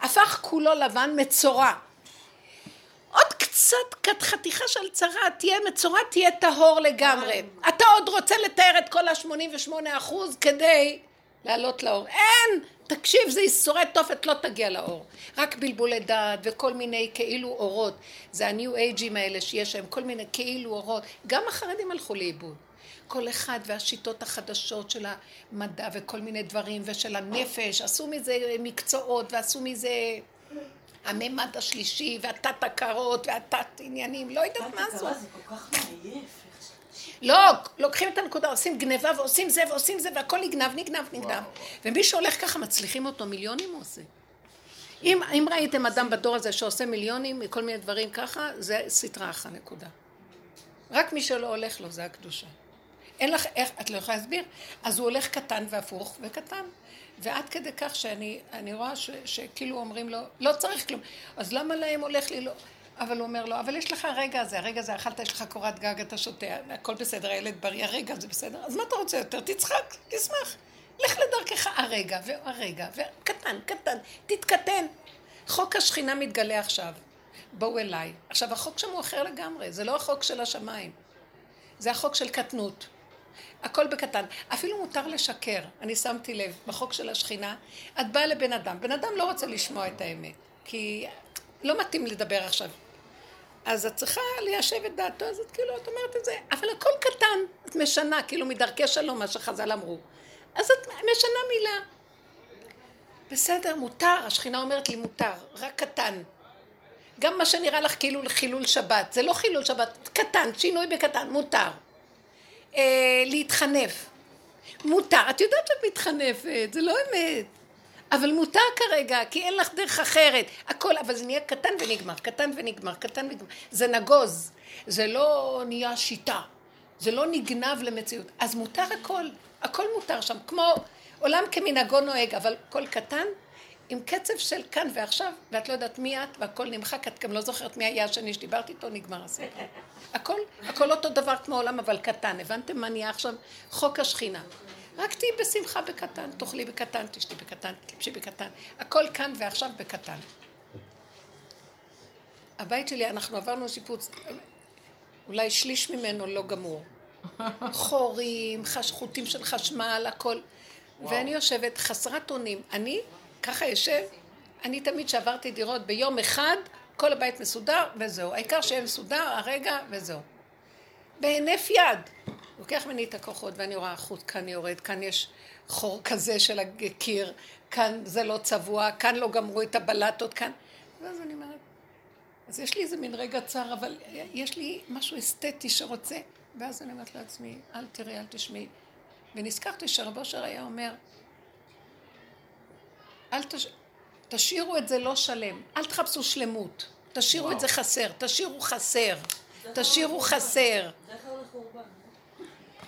הפך כולו לבן מצורע. עוד קצת חתיכה של צרה, תהיה מצורע, תהיה טהור לגמרי. אתה עוד רוצה לתאר את כל ה-88 אחוז כדי לעלות לאור. אין! תקשיב, זה ייסורי תופת, לא תגיע לאור. רק בלבולי דעת וכל מיני כאילו אורות. זה הניו אייג'ים האלה שיש להם, כל מיני כאילו אורות. גם החרדים הלכו לאיבוד. כל אחד והשיטות החדשות של המדע וכל מיני דברים ושל הנפש, עשו מזה מקצועות ועשו מזה הממד השלישי והתת הכרות והתת עניינים, לא יודעת מה עשו. זה כל כך מעייף. לא, לוקחים את הנקודה, עושים גניבה ועושים זה ועושים זה והכל נגנב, נגנב, נגנב. ומי שהולך ככה מצליחים אותו, מיליונים הוא עושה. אם, אם ראיתם אדם בדור הזה שעושה מיליונים מכל מיני דברים ככה, זה סטרה אחת נקודה. רק מי שלא הולך לו, זה הקדושה. אין לך איך, את לא יכולה להסביר. אז הוא הולך קטן והפוך וקטן. ועד כדי כך שאני רואה ש, שכאילו אומרים לו, לא צריך כלום. אז למה להם הולך לי לא... אבל הוא אומר לו, אבל יש לך הרגע הזה, הרגע הזה, אכלת, יש לך קורת גג, אתה שותה, הכל בסדר, הילד בריא, הרגע זה בסדר, אז מה אתה רוצה יותר? תצחק, תשמח. לך לדרכך הרגע, והרגע, וקטן, קטן, תתקטן. חוק השכינה מתגלה עכשיו. בואו אליי. עכשיו, החוק שם הוא אחר לגמרי, זה לא החוק של השמיים. זה החוק של קטנות. הכל בקטן. אפילו מותר לשקר. אני שמתי לב, בחוק של השכינה, את באה לבן אדם, בן אדם לא רוצה לשמוע את האמת, כי לא מתאים לדבר עכשיו. אז את צריכה ליישב את דעתו, אז את כאילו, את אומרת את זה, אבל הכל קטן, את משנה, כאילו מדרכי שלום, מה שחז"ל אמרו. אז את משנה מילה. בסדר, מותר, השכינה אומרת לי מותר, רק קטן. גם מה שנראה לך כאילו חילול שבת, זה לא חילול שבת, קטן, שינוי בקטן, מותר. אה, להתחנף, מותר. את יודעת שאת מתחנפת, זה לא אמת. אבל מותר כרגע, כי אין לך דרך אחרת. הכל, אבל זה נהיה קטן ונגמר, קטן ונגמר, קטן ונגמר. זה נגוז, זה לא נהיה שיטה, זה לא נגנב למציאות. אז מותר הכל, הכל מותר שם, כמו עולם כמנהגו נוהג, אבל קול קטן, עם קצב של כאן ועכשיו, ואת לא יודעת מי את, והכל נמחק, את גם לא זוכרת מי היה השני שדיברתי איתו, נגמר הסיפור. הכל, הכל אותו דבר כמו עולם, אבל קטן. הבנתם מה נהיה עכשיו? חוק השכינה. רק תהיי בשמחה בקטן, תאכלי בקטן, תשתי בקטן, תלבשי בקטן. הכל כאן ועכשיו בקטן. הבית שלי, אנחנו עברנו שיפוץ, אולי שליש ממנו לא גמור. חורים, חוטים של חשמל, הכל. וואו. ואני יושבת חסרת אונים. אני ככה יושב, אני תמיד שעברתי דירות ביום אחד, כל הבית מסודר וזהו. העיקר שיהיה מסודר הרגע וזהו. בהינף יד. לוקח ממני את הכוחות ואני רואה החוט כאן יורד, כאן יש חור כזה של הקיר, כאן זה לא צבוע, כאן לא גמרו את הבלטות, כאן... ואז אני אומרת, אז יש לי איזה מין רגע צר, אבל יש לי משהו אסתטי שרוצה, ואז אני אומרת לעצמי, אל תראי, אל תשמעי. ונזכרתי שרבו שר היה אומר, אל תש... תשאירו את זה לא שלם, אל תחפשו שלמות, תשאירו וואו. את זה חסר, תשאירו חסר, תשאירו חסר. לחורבן.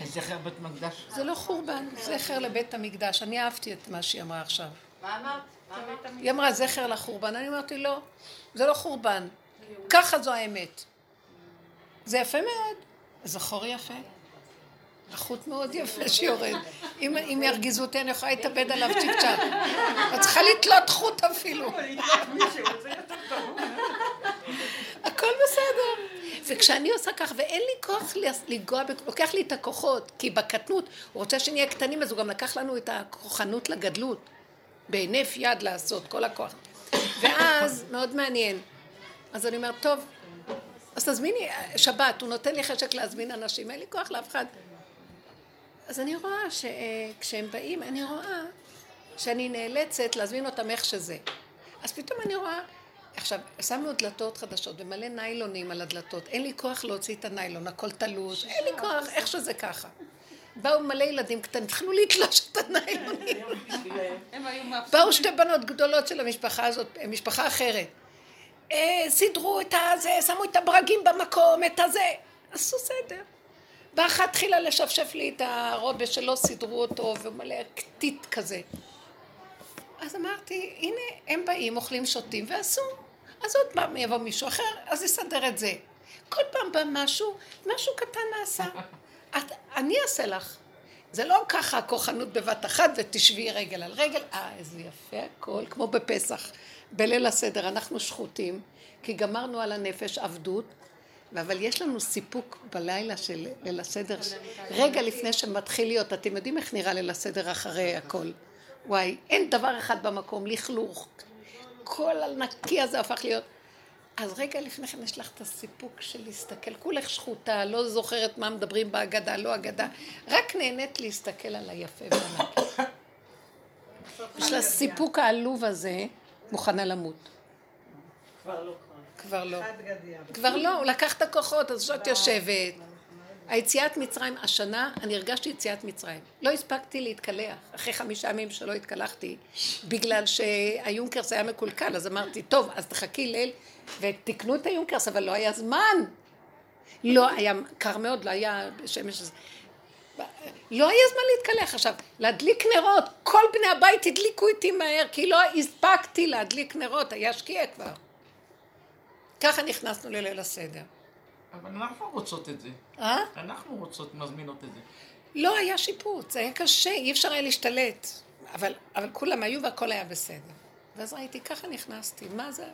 זכר בית מקדש. זה לא חורבן, זכר לבית המקדש. אני אהבתי את מה שהיא אמרה עכשיו. מה אמרת? היא אמרה זכר לחורבן, אני אמרתי לא, זה לא חורבן, ככה זו האמת. זה יפה מאוד, זכור יפה. החוט מאוד יפה שיורד. אם, אם ירגיזו אותי, אני יכולה להתאבד עליו צ'יק צ'אק. את צריכה לתלות חוט אפילו. הכל בסדר. וכשאני עושה כך, ואין לי כוח לגוע, לוקח לי את הכוחות, כי בקטנות, הוא רוצה שנהיה קטנים, אז הוא גם לקח לנו את הכוחנות לגדלות. בהינף יד לעשות, כל הכוח. ואז, מאוד מעניין. אז אני אומרת, טוב, אז תזמיני, שבת, הוא נותן לי חשק להזמין אנשים, אין לי כוח לאף אחד. אז אני רואה שכשהם באים, אני רואה שאני נאלצת להזמין אותם איך שזה. אז פתאום אני רואה, עכשיו, שמנו דלתות חדשות ומלא ניילונים על הדלתות, אין לי כוח להוציא את הניילון, הכל תלוש, אין לי כוח, איך שזה ככה. באו מלא ילדים קטנים, התחילו לתלוש את הניילונים. באו שתי בנות גדולות של המשפחה הזאת, משפחה אחרת. אה, סידרו את הזה, שמו את הברגים במקום, את הזה. עשו סדר. ואחת התחילה לשפשף לי את הרובה שלא סידרו אותו, ומלא קטיט כזה. אז אמרתי, הנה, הם באים, אוכלים, שותים, ועשו. אז עוד פעם יבוא מישהו אחר, אז יסדר את זה. כל פעם בא משהו, משהו קטן נעשה. את, אני אעשה לך. זה לא ככה כוחנות בבת אחת ותשבי רגל על רגל. אה, איזה יפה הכל, כמו בפסח. בליל הסדר אנחנו שחוטים, כי גמרנו על הנפש עבדות, אבל יש לנו סיפוק בלילה של ליל הסדר, רגע לפני שמתחיל להיות, אתם יודעים איך נראה ליל הסדר אחרי הכל. וואי, אין דבר אחד במקום, לכלוך. כל הנקי הזה הפך להיות. אז רגע לפני כן יש לך את הסיפוק של להסתכל, כולך שחוטה, לא זוכרת מה מדברים בהגדה, לא אגדה, רק נהנית להסתכל על היפה והנקי. יש לה סיפוק העלוב הזה, מוכנה למות. כבר לא. כבר לא. כבר לא, הוא לקח את הכוחות, אז שאת יושבת. היציאת מצרים, השנה אני הרגשתי יציאת מצרים. לא הספקתי להתקלח, אחרי חמישה ימים שלא התקלחתי, בגלל שהיונקרס היה מקולקל, אז אמרתי, טוב, אז תחכי ליל, ותקנו את היונקרס, אבל לא היה זמן. לא, היה קר מאוד, לא היה שמש... לא היה זמן להתקלח. עכשיו, להדליק נרות, כל בני הבית הדליקו איתי מהר, כי לא הספקתי להדליק נרות, היה שקיע כבר. ככה נכנסנו לליל הסדר. אבל אנחנו רוצות את זה. אה? אנחנו רוצות, מזמינות את זה. לא היה שיפוץ, היה קשה, אי אפשר היה להשתלט. אבל, אבל כולם היו והכל היה בסדר. ואז ראיתי, ככה נכנסתי, מה זה?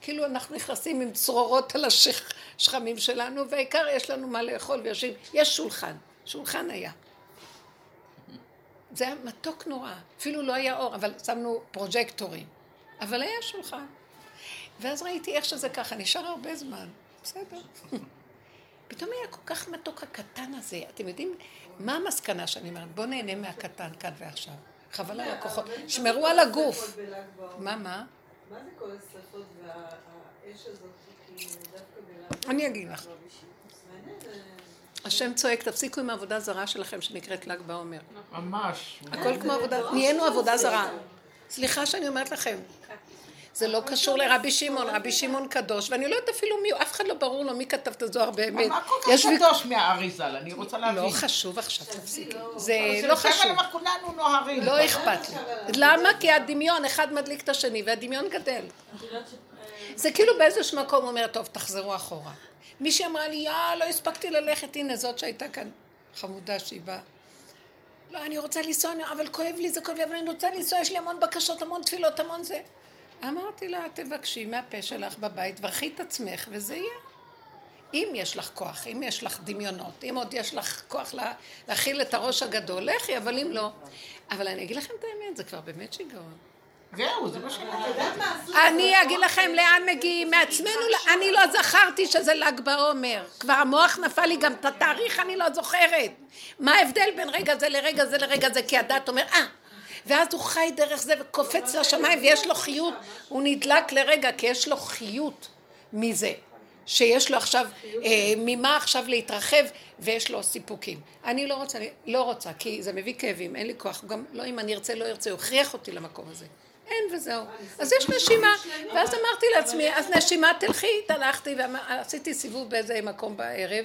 כאילו אנחנו נכנסים עם צרורות על השכמים שלנו, והעיקר יש לנו מה לאכול ויושבים, יש שולחן, שולחן היה. זה היה מתוק נורא, אפילו לא היה אור, אבל שמנו פרוג'קטורים, אבל היה שולחן. ואז ראיתי איך שזה ככה, נשאר הרבה זמן, בסדר. פתאום היה כל כך מתוק הקטן הזה. אתם יודעים מה המסקנה שאני אומרת? בואו נהנה מהקטן כאן ועכשיו. חבל על הכוחות. שמרו על הגוף. מה, מה? מה זה כל השרפות והאש הזאת, כאילו, דווקא בל"ג? אני אגיד לך. השם צועק, תפסיקו עם העבודה זרה שלכם שנקראת ל"ג בעומר. ממש. הכל כמו עבודה, נהיינו עבודה זרה. סליחה שאני אומרת לכם, זה לא קשור לרבי שמעון, רבי שמעון קדוש, ואני לא יודעת אפילו מי, אף אחד לא ברור לו מי כתב את הזוהר באמת. מה כל כך קדוש מהאריזל? אני רוצה להבין. לא חשוב עכשיו, תפסיקי. זה לא חשוב. כולנו נוהרים. לא אכפת לי. למה? כי הדמיון, אחד מדליק את השני, והדמיון גדל. זה כאילו באיזשהו מקום אומר, טוב, תחזרו אחורה. מישהי אמרה לי, יא, לא הספקתי ללכת, הנה זאת שהייתה כאן, חמודה שהיא באה. לא, אני רוצה לנסוע, אבל כואב לי, זה כואב לי, אבל אני רוצה לנסוע, יש לי המון בקשות, המון תפילות, המון זה. אמרתי לה, תבקשי מהפה שלך בבית, ברכי את עצמך, וזה יהיה. אם יש לך כוח, אם יש לך דמיונות, אם עוד יש לך כוח לה, להכיל את הראש הגדול, לכי, אבל אם לא. אבל אני אגיד לכם את האמת, זה כבר באמת שיגעון. זהו, זה מה שאני? אני אגיד לכם לאן מגיעים מעצמנו, ל- אני לא זכרתי שזה ל"ג בעומר. כבר המוח נפל לי גם את התאריך, אני לא זוכרת. מה ההבדל בין רגע זה לרגע זה לרגע זה? כי הדת אומר, אה, ואז הוא חי דרך זה וקופץ לשמיים ויש לו חיות, הוא נדלק לרגע כי יש לו חיות מזה. שיש לו עכשיו, אה, ממה עכשיו להתרחב ויש לו סיפוקים. אני לא רוצה, לא רוצה, כי זה מביא כאבים, אין לי כוח, גם לא אם אני ארצה לא ארצה, הוא הכריח אותי למקום הזה. אין וזהו. אז יש נשימה, ואז אמרתי לעצמי, אז נשימה תלכי, הלכתי ועשיתי סיבוב באיזה מקום בערב,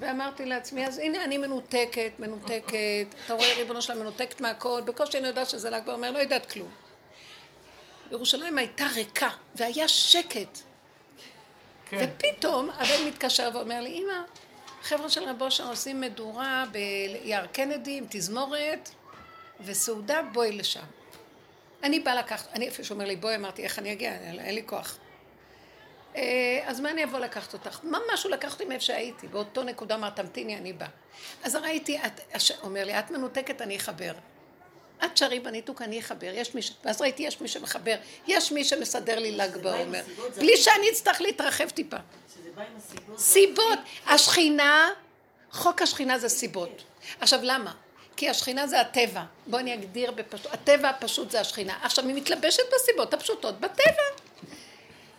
ואמרתי לעצמי, אז הנה אני מנותקת, מנותקת, אתה רואה ריבונו שלה מנותקת מהכל, בקושי אני יודעת שזה ל"ג בעומר, לא יודעת כלום. ירושלים הייתה ריקה, והיה שקט. כן. ופתאום הבן מתקשר ואומר לי, אמא, חבר'ה של רב אושר עושים מדורה ביער קנדי עם תזמורת וסעודה, בואי לשם. אני באה לקחת, אני איפה שהוא אומר לי, בואי, אמרתי, איך אני אגיע? אין לי כוח. אה, אז מה אני אבוא לקחת אותך? ממש הוא לקח אותי מאיפה שהייתי, באותו נקודה אמר, תמתיני, אני באה. אז ראיתי, את, אומר לי, את מנותקת, אני אחבר. את שרי בניתוק, אני אחבר, יש מי ש... ואז ראיתי, יש מי שמחבר, יש מי שמסדר לי ל"ג בעומר, בלי שאני אצטרך להתרחב טיפה. סיבות. השכינה, חוק השכינה זה סיבות. עכשיו למה? כי השכינה זה הטבע. בואו אני אגדיר בפשוט. הטבע הפשוט זה השכינה. עכשיו היא מתלבשת בסיבות הפשוטות בטבע.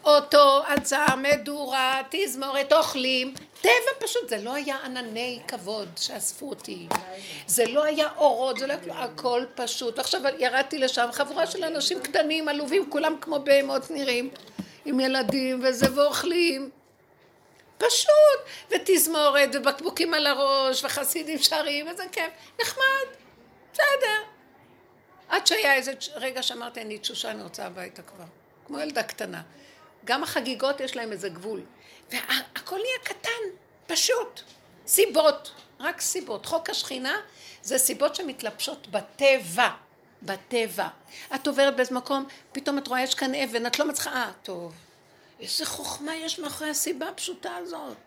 אוטו, הצעה, מדורה, תזמורת, אוכלים. טבע פשוט, זה לא היה ענני כבוד שאספו אותי. זה לא היה אורות, זה לא היה הכל פשוט. ועכשיו ירדתי לשם, חבורה של אנשים קטנים, עלובים, כולם כמו בהמות נראים, עם ילדים וזה, ואוכלים. פשוט, ותזמורת, ובקבוקים על הראש, וחסידים שרים, וזה כיף, נחמד, בסדר. עד שהיה איזה רגע שאמרתי, אני תשושה, אני רוצה הביתה כבר. כמו ילדה קטנה. גם החגיגות יש להם איזה גבול. והכל נהיה קטן, פשוט. סיבות, רק סיבות. חוק השכינה זה סיבות שמתלבשות בטבע. בטבע. את עוברת באיזה מקום, פתאום את רואה יש כאן אבן, את לא מצליחה, אה, טוב. איזה חוכמה יש מאחורי הסיבה הפשוטה הזאת.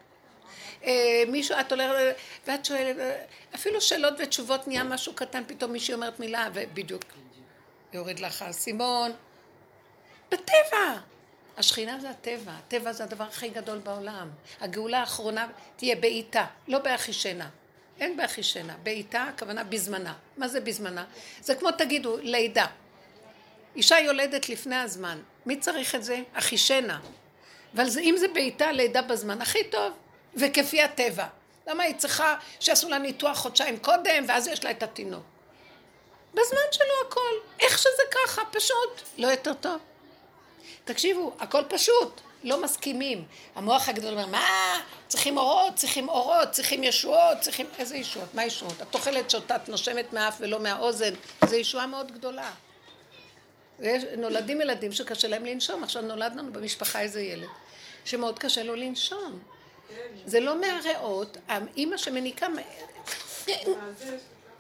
אה, מישהו, את הולכת, ואת שואלת, אה, אפילו שאלות ותשובות נהיה משהו קטן, פתאום מישהי אומרת מילה, ובדיוק יורד לך האסימון. בטבע. השכינה זה הטבע, הטבע זה הדבר הכי גדול בעולם. הגאולה האחרונה תהיה בעיטה, לא באחישנה. אין באחישנה, בעיטה הכוונה בזמנה. מה זה בזמנה? זה כמו תגידו, לידה. אישה יולדת לפני הזמן, מי צריך את זה? אחישנה. אבל זה, אם זה בעיטה, לידה בזמן, הכי טוב, וכפי הטבע. למה היא צריכה שיעשו לה ניתוח חודשיים קודם, ואז יש לה את התינוק? בזמן שלו הכל, איך שזה ככה, פשוט, לא יותר טוב. תקשיבו, הכל פשוט, לא מסכימים. המוח הגדול אומר, מה? צריכים אורות, צריכים אורות, צריכים ישועות, צריכים... איזה ישועות? מה ישועות? את אוכלת שותה, את נושמת מהאף ולא מהאוזן, זו ישועה מאוד גדולה. נולדים ילדים שקשה להם לנשום, עכשיו נולד לנו במשפחה איזה ילד, שמאוד קשה לו לנשום. זה לא מהריאות, האימא שמניקה...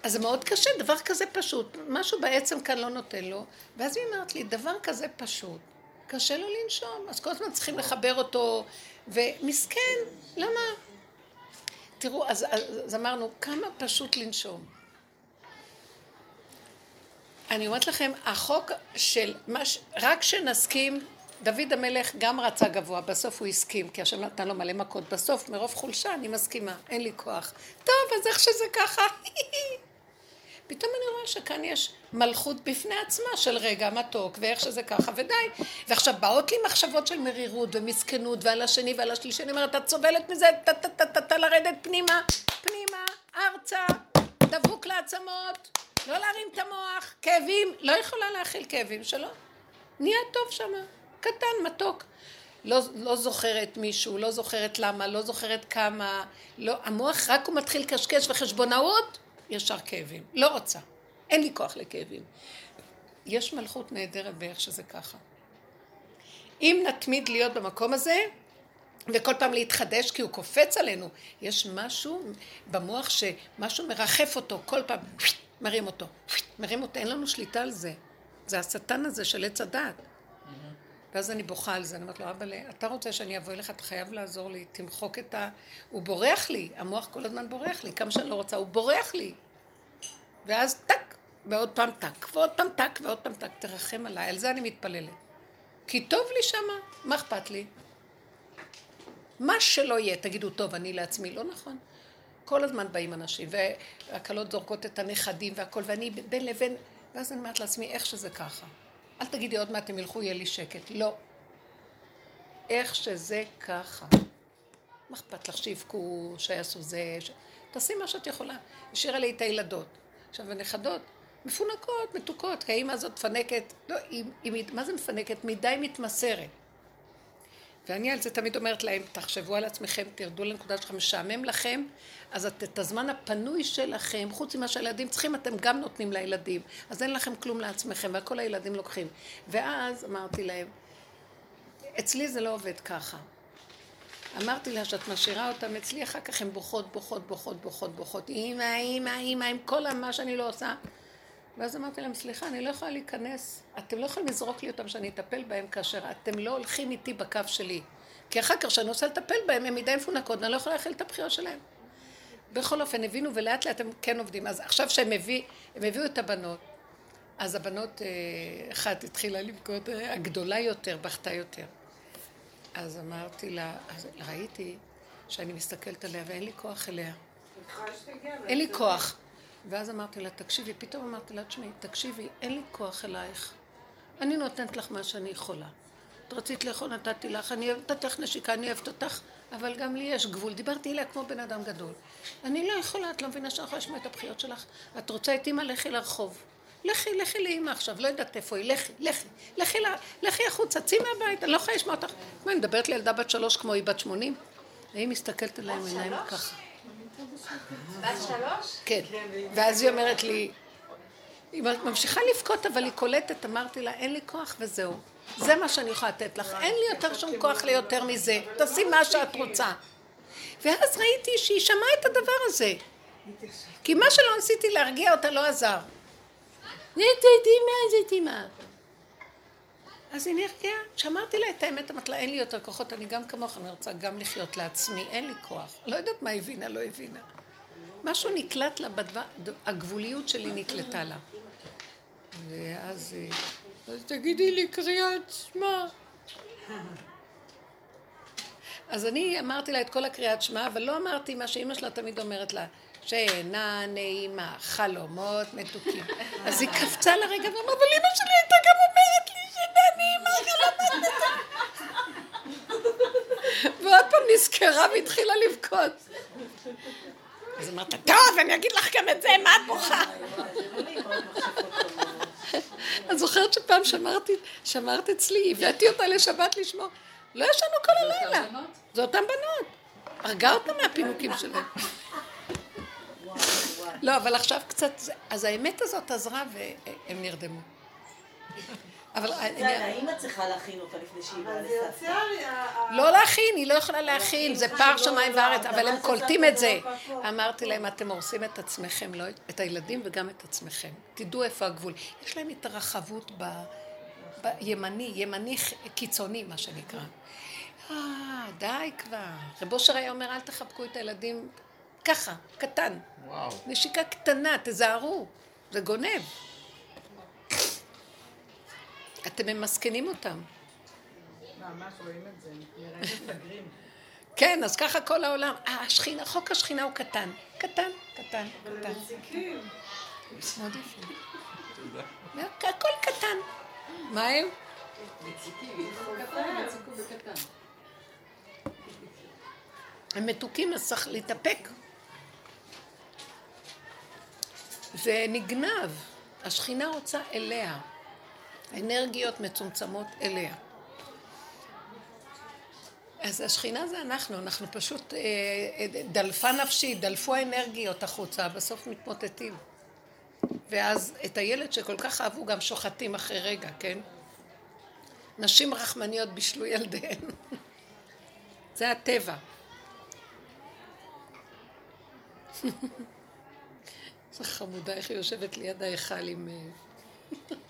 אז זה מאוד קשה, דבר כזה פשוט, משהו בעצם כאן לא נותן לו, ואז היא אומרת לי, דבר כזה פשוט, קשה לו לנשום, אז כל הזמן צריכים לחבר אותו, ומסכן, למה? תראו, אז, אז, אז אמרנו, כמה פשוט לנשום. אני אומרת לכם, החוק של, מש, רק שנסכים, דוד המלך גם רצה גבוה, בסוף הוא הסכים, כי השם נתן לו מלא מכות, בסוף מרוב חולשה אני מסכימה, אין לי כוח. טוב, אז איך שזה ככה? פתאום אני שכאן יש מלכות בפני עצמה של רגע מתוק, ואיך שזה ככה, ודי. ועכשיו באות לי מחשבות של מרירות ומסכנות, ועל השני ועל השלישי, אני אומרת, את סובלת מזה, טה טה טה טה טה לרדת פנימה, פנימה, ארצה, דבוק לעצמות, לא להרים את המוח, כאבים, לא יכולה להכיל כאבים שלא. נהיה טוב שמה, קטן, מתוק. לא, לא זוכרת מישהו, לא זוכרת למה, לא זוכרת כמה, לא, המוח רק הוא מתחיל קשקש וחשבונאות, ישר כאבים. לא רוצה. אין לי כוח לכאבים. יש מלכות נהדרת באיך שזה ככה. אם נתמיד להיות במקום הזה, וכל פעם להתחדש כי הוא קופץ עלינו, יש משהו במוח שמשהו מרחף אותו, כל פעם מרים אותו, מרים אותו, אין לנו שליטה על זה. זה השטן הזה של עץ הדעת. ואז אני בוכה על זה, אני אומרת לו, אבל אתה רוצה שאני אבוא אליך, אתה חייב לעזור לי, תמחוק את ה... הוא בורח לי, המוח כל הזמן בורח לי, כמה שאני לא רוצה, הוא בורח לי. ואז טק, ועוד פעם טק, ועוד פעם טק, ועוד פעם טק, תרחם עליי, על זה אני מתפללת. כי טוב לי שמה, מה אכפת לי? מה שלא יהיה, תגידו, טוב, אני לעצמי, לא נכון. כל הזמן באים אנשים, והכלות זורקות את הנכדים והכל, ואני בין לבין, ואז אני אומרת לעצמי, איך שזה ככה. אל תגידי עוד מעט הם ילכו, יהיה לי שקט. לא. איך שזה ככה. מה אכפת לך שיבכו, שיעשו זה, ש... תעשי מה שאת יכולה. השאירה לי את הילדות. עכשיו, הנכדות מפונקות, מתוקות, כי האמא הזאת מפנקת, לא, היא, היא, מה זה מפנקת? מדי מתמסרת. ואני על זה תמיד אומרת להם, תחשבו על עצמכם, תרדו לנקודה שלכם, משעמם לכם, אז את, את הזמן הפנוי שלכם, חוץ ממה שהילדים צריכים, אתם גם נותנים לילדים. אז אין לכם כלום לעצמכם, והכל הילדים לוקחים. ואז אמרתי להם, אצלי זה לא עובד ככה. אמרתי לה שאת משאירה אותם אצלי, אחר כך הן בוכות, בוכות, בוכות, בוכות, בוכות. אימא, אימא, אימא, עם כל מה שאני לא עושה. ואז אמרתי להם, סליחה, אני לא יכולה להיכנס, אתם לא יכולים לזרוק לי אותם שאני אטפל בהם כאשר אתם לא הולכים איתי בקו שלי. כי אחר כך כשאני רוצה לטפל בהם, הם מדי מפונקות, ואני לא יכולה להכיל את הבחירות שלהם. בכל אופן, הבינו, ולאט לאט הם כן עובדים. אז עכשיו שהם הביא, הם הביאו את הבנות, אז הבנות, אה, אחת התחילה לבכות, אה, הגדולה יותר, בכתה יותר. אז אמרתי לה, אז ראיתי שאני מסתכלת עליה ואין לי כוח אליה. אין לי כוח. ואז אמרתי לה, תקשיבי, פתאום אמרתי לה, תשמעי, תקשיבי, אין לי כוח אלייך. אני נותנת לך מה שאני יכולה. את רצית לאכול, נתתי לך, אני אוהבת אותך נשיקה, אני אוהבת אותך, אבל גם לי יש גבול. דיברתי אליה כמו בן אדם גדול. אני לא יכולה, את לא מבינה שאני יכולה לשמוע את הבחיות שלך? את רוצה את אימא, לכי לרחוב. לכי, לכי לאימא עכשיו, לא יודעת איפה היא, לכי, לכי, לכי, לכי החוצה, צאי מהבית, אני לא יכולה לשמוע אותך. מה, אני מדברת לילדה בת שלוש כמו היא בת שמונים? היא מסתכלת עליי עם עיניים ככה. בת שלוש? כן. ואז היא אומרת לי, היא ממשיכה לבכות, אבל היא קולטת, אמרתי לה, אין לי כוח וזהו. זה מה שאני יכולה לתת לך. אין לי יותר שום כוח ליותר מזה. תעשי מה שאת רוצה. ואז ראיתי שהיא שמעה את הדבר הזה. כי מה שלא ניסיתי להרגיע אותה לא עזר. נהייתי מה, זה מה. אז היא נרגעה. כשאמרתי לה את האמת, אמרתי לה, אין לי יותר כוחות, אני גם כמוך, אני רוצה גם לחיות לעצמי, אין לי כוח. לא יודעת מה הבינה, לא הבינה. משהו נקלט לה בדבר, הגבוליות שלי נקלטה לה. ואז, אז תגידי לי קריאת שמע. אז אני אמרתי לה את כל הקריאת שמע, אבל לא אמרתי מה שאימא שלה תמיד אומרת לה, שינה נעימה, חלומות מתוקים. אז היא קפצה לרגע ואמרה, אבל אימא שלי הייתה גם אומרת לי נעימה, חלומות מתוקים. ועוד פעם נזכרה והתחילה לבכות. אז אמרת, טוב, אני אגיד לך גם את זה, מה את בוכה? את זוכרת שפעם שמרת אצלי, הבאתי אותה לשבת לשמור. לא ישנו כל הלילה. זה אותן בנות. הרגה אותה מהפינוקים שלהם. לא, אבל עכשיו קצת, אז האמת הזאת עזרה והם נרדמו. אבל האמא צריכה להכין אותה לפני שהיא באה לסבתא. לא להכין, היא לא יכולה להכין, זה פער שמיים וארץ, אבל הם קולטים את זה. אמרתי להם, אתם הורסים את עצמכם, לא את הילדים וגם את עצמכם. תדעו איפה הגבול. יש להם את הרחבות בימני, ימני קיצוני, מה שנקרא. אה, די כבר. רב אושר היה אומר, אל תחבקו את הילדים ככה, קטן. וואו. נשיקה קטנה, תזהרו, זה גונב. אתם ממסכנים אותם. ממש רואים את זה, נראה מפגרים. כן, אז ככה כל העולם. השכינה, חוק השכינה הוא קטן. קטן, קטן, קטן. מאוד יפה. הכל קטן. מה הם? הם מתוקים, אז צריך להתאפק. זה נגנב. השכינה רוצה אליה. האנרגיות מצומצמות אליה. אז השכינה זה אנחנו, אנחנו פשוט, אה, דלפה נפשי, דלפו האנרגיות החוצה, בסוף מתמוטטים. ואז את הילד שכל כך אהבו גם שוחטים אחרי רגע, כן? נשים רחמניות בישלו ילדיהן. זה הטבע. איזה חמודה, איך היא יושבת ליד ההיכל עם...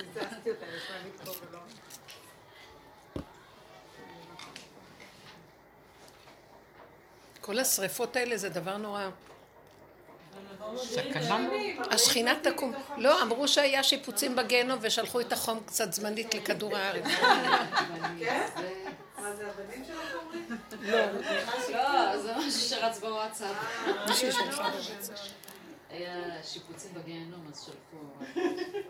הזזתי אותה, ישבה לי פה ולא... כל השריפות האלה זה דבר נורא. סכנה. השכינה תקום. לא, אמרו שהיה שיפוצים בגיהנום ושלחו את החום קצת זמנית לכדור הארץ. כן? מה זה הבנים שלך אומרים? לא, זה משהו שרץ בוואטסאפ. היה שיפוצים בגיהנום, אז שלחו...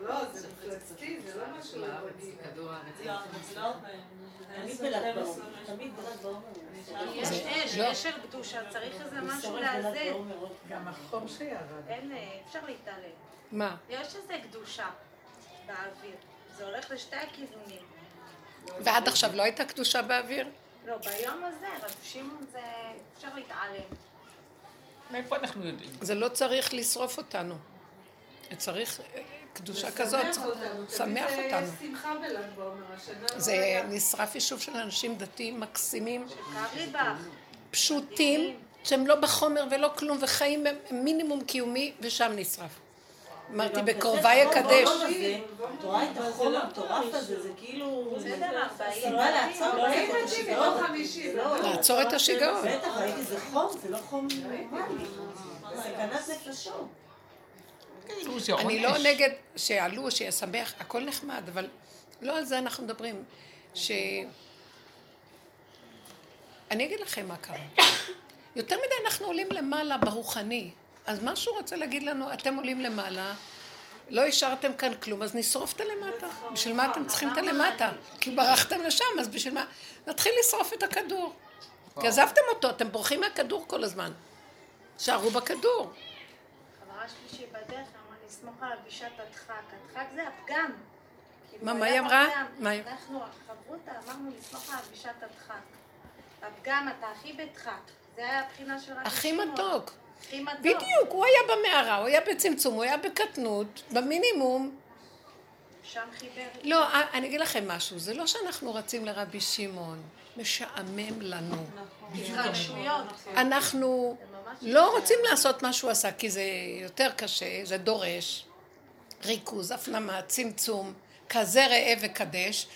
לא, זה מפלצתי, זה לא משהו רגיל. כדור הארץ. תמיד בל"ג בעומר. תמיד בל"ג בעומר. יש אש, לא. יש קדושה, צריך איזה משהו מסורת בל"ג לאזן. גם החום שירד. אין, אה, אפשר להתעלם. מה? יש איזה קדושה באוויר. זה הולך לשתי הכיוונים. ועד עכשיו לא הייתה קדושה באוויר? לא, ביום הזה, רב שמעון זה... אפשר להתעלם. מאיפה אנחנו יודעים? זה לא צריך לשרוף אותנו. צריך אה, קדושה כזאת, שמח אותנו. אותנו. יש שמחה בל"ג בעומר. השנה לא זה. נשרף יישוב של אנשים דתיים מקסימים. פשוטים, שהם לא בחומר ולא כלום, וחיים מינימום קיומי, ושם נשרף. אמרתי, חום יקדש. את רואה את החום המטורף הזה, זה כאילו... סיבה לעצור לא קצת את השיגעון. לא, לעצור את השיגעון. בטח, ראיתי, זה חום, זה לא חום נורמלי. סכנת נפשות. אני לא. נגד שעלו, שישמח, הכל נחמד, אבל לא על זה אנחנו מדברים. ש... אני אגיד לכם מה קרה. יותר מדי אנחנו עולים למעלה ברוחני. אז משהו רוצה להגיד לנו, אתם עולים למעלה, לא השארתם כאן כלום, אז נשרוף את הלמטה. בשביל מה אתם צריכים את הלמטה? כי ברחתם לשם, אז בשביל מה? נתחיל לשרוף את הכדור. כי עזבתם אותו, אתם בורחים מהכדור כל הזמן. שערו בכדור. חברה שלי שהיא בדרך אמרה לי, סמוך על אבישת הדחק. הדחק זה הפגם. כאילו, מה, היה מה היא אמרה? מה אנחנו, חברותא, אמרנו לסמוך על אבישת הדחק. הפגם, אתה הכי בדחק. זה היה הבחינה של רבי הכי. מתוק. בדיוק, הוא היה במערה, הוא היה בצמצום, הוא היה בקטנות, במינימום. שם חיבר... לא, אני אגיד לכם משהו, זה לא שאנחנו רצים לרבי שמעון, משעמם לנו. התרגשויות. אנחנו לא רוצים לעשות מה שהוא עשה, כי זה יותר קשה, זה דורש ריכוז, הפנמה, צמצום, כזה ראה וקדש.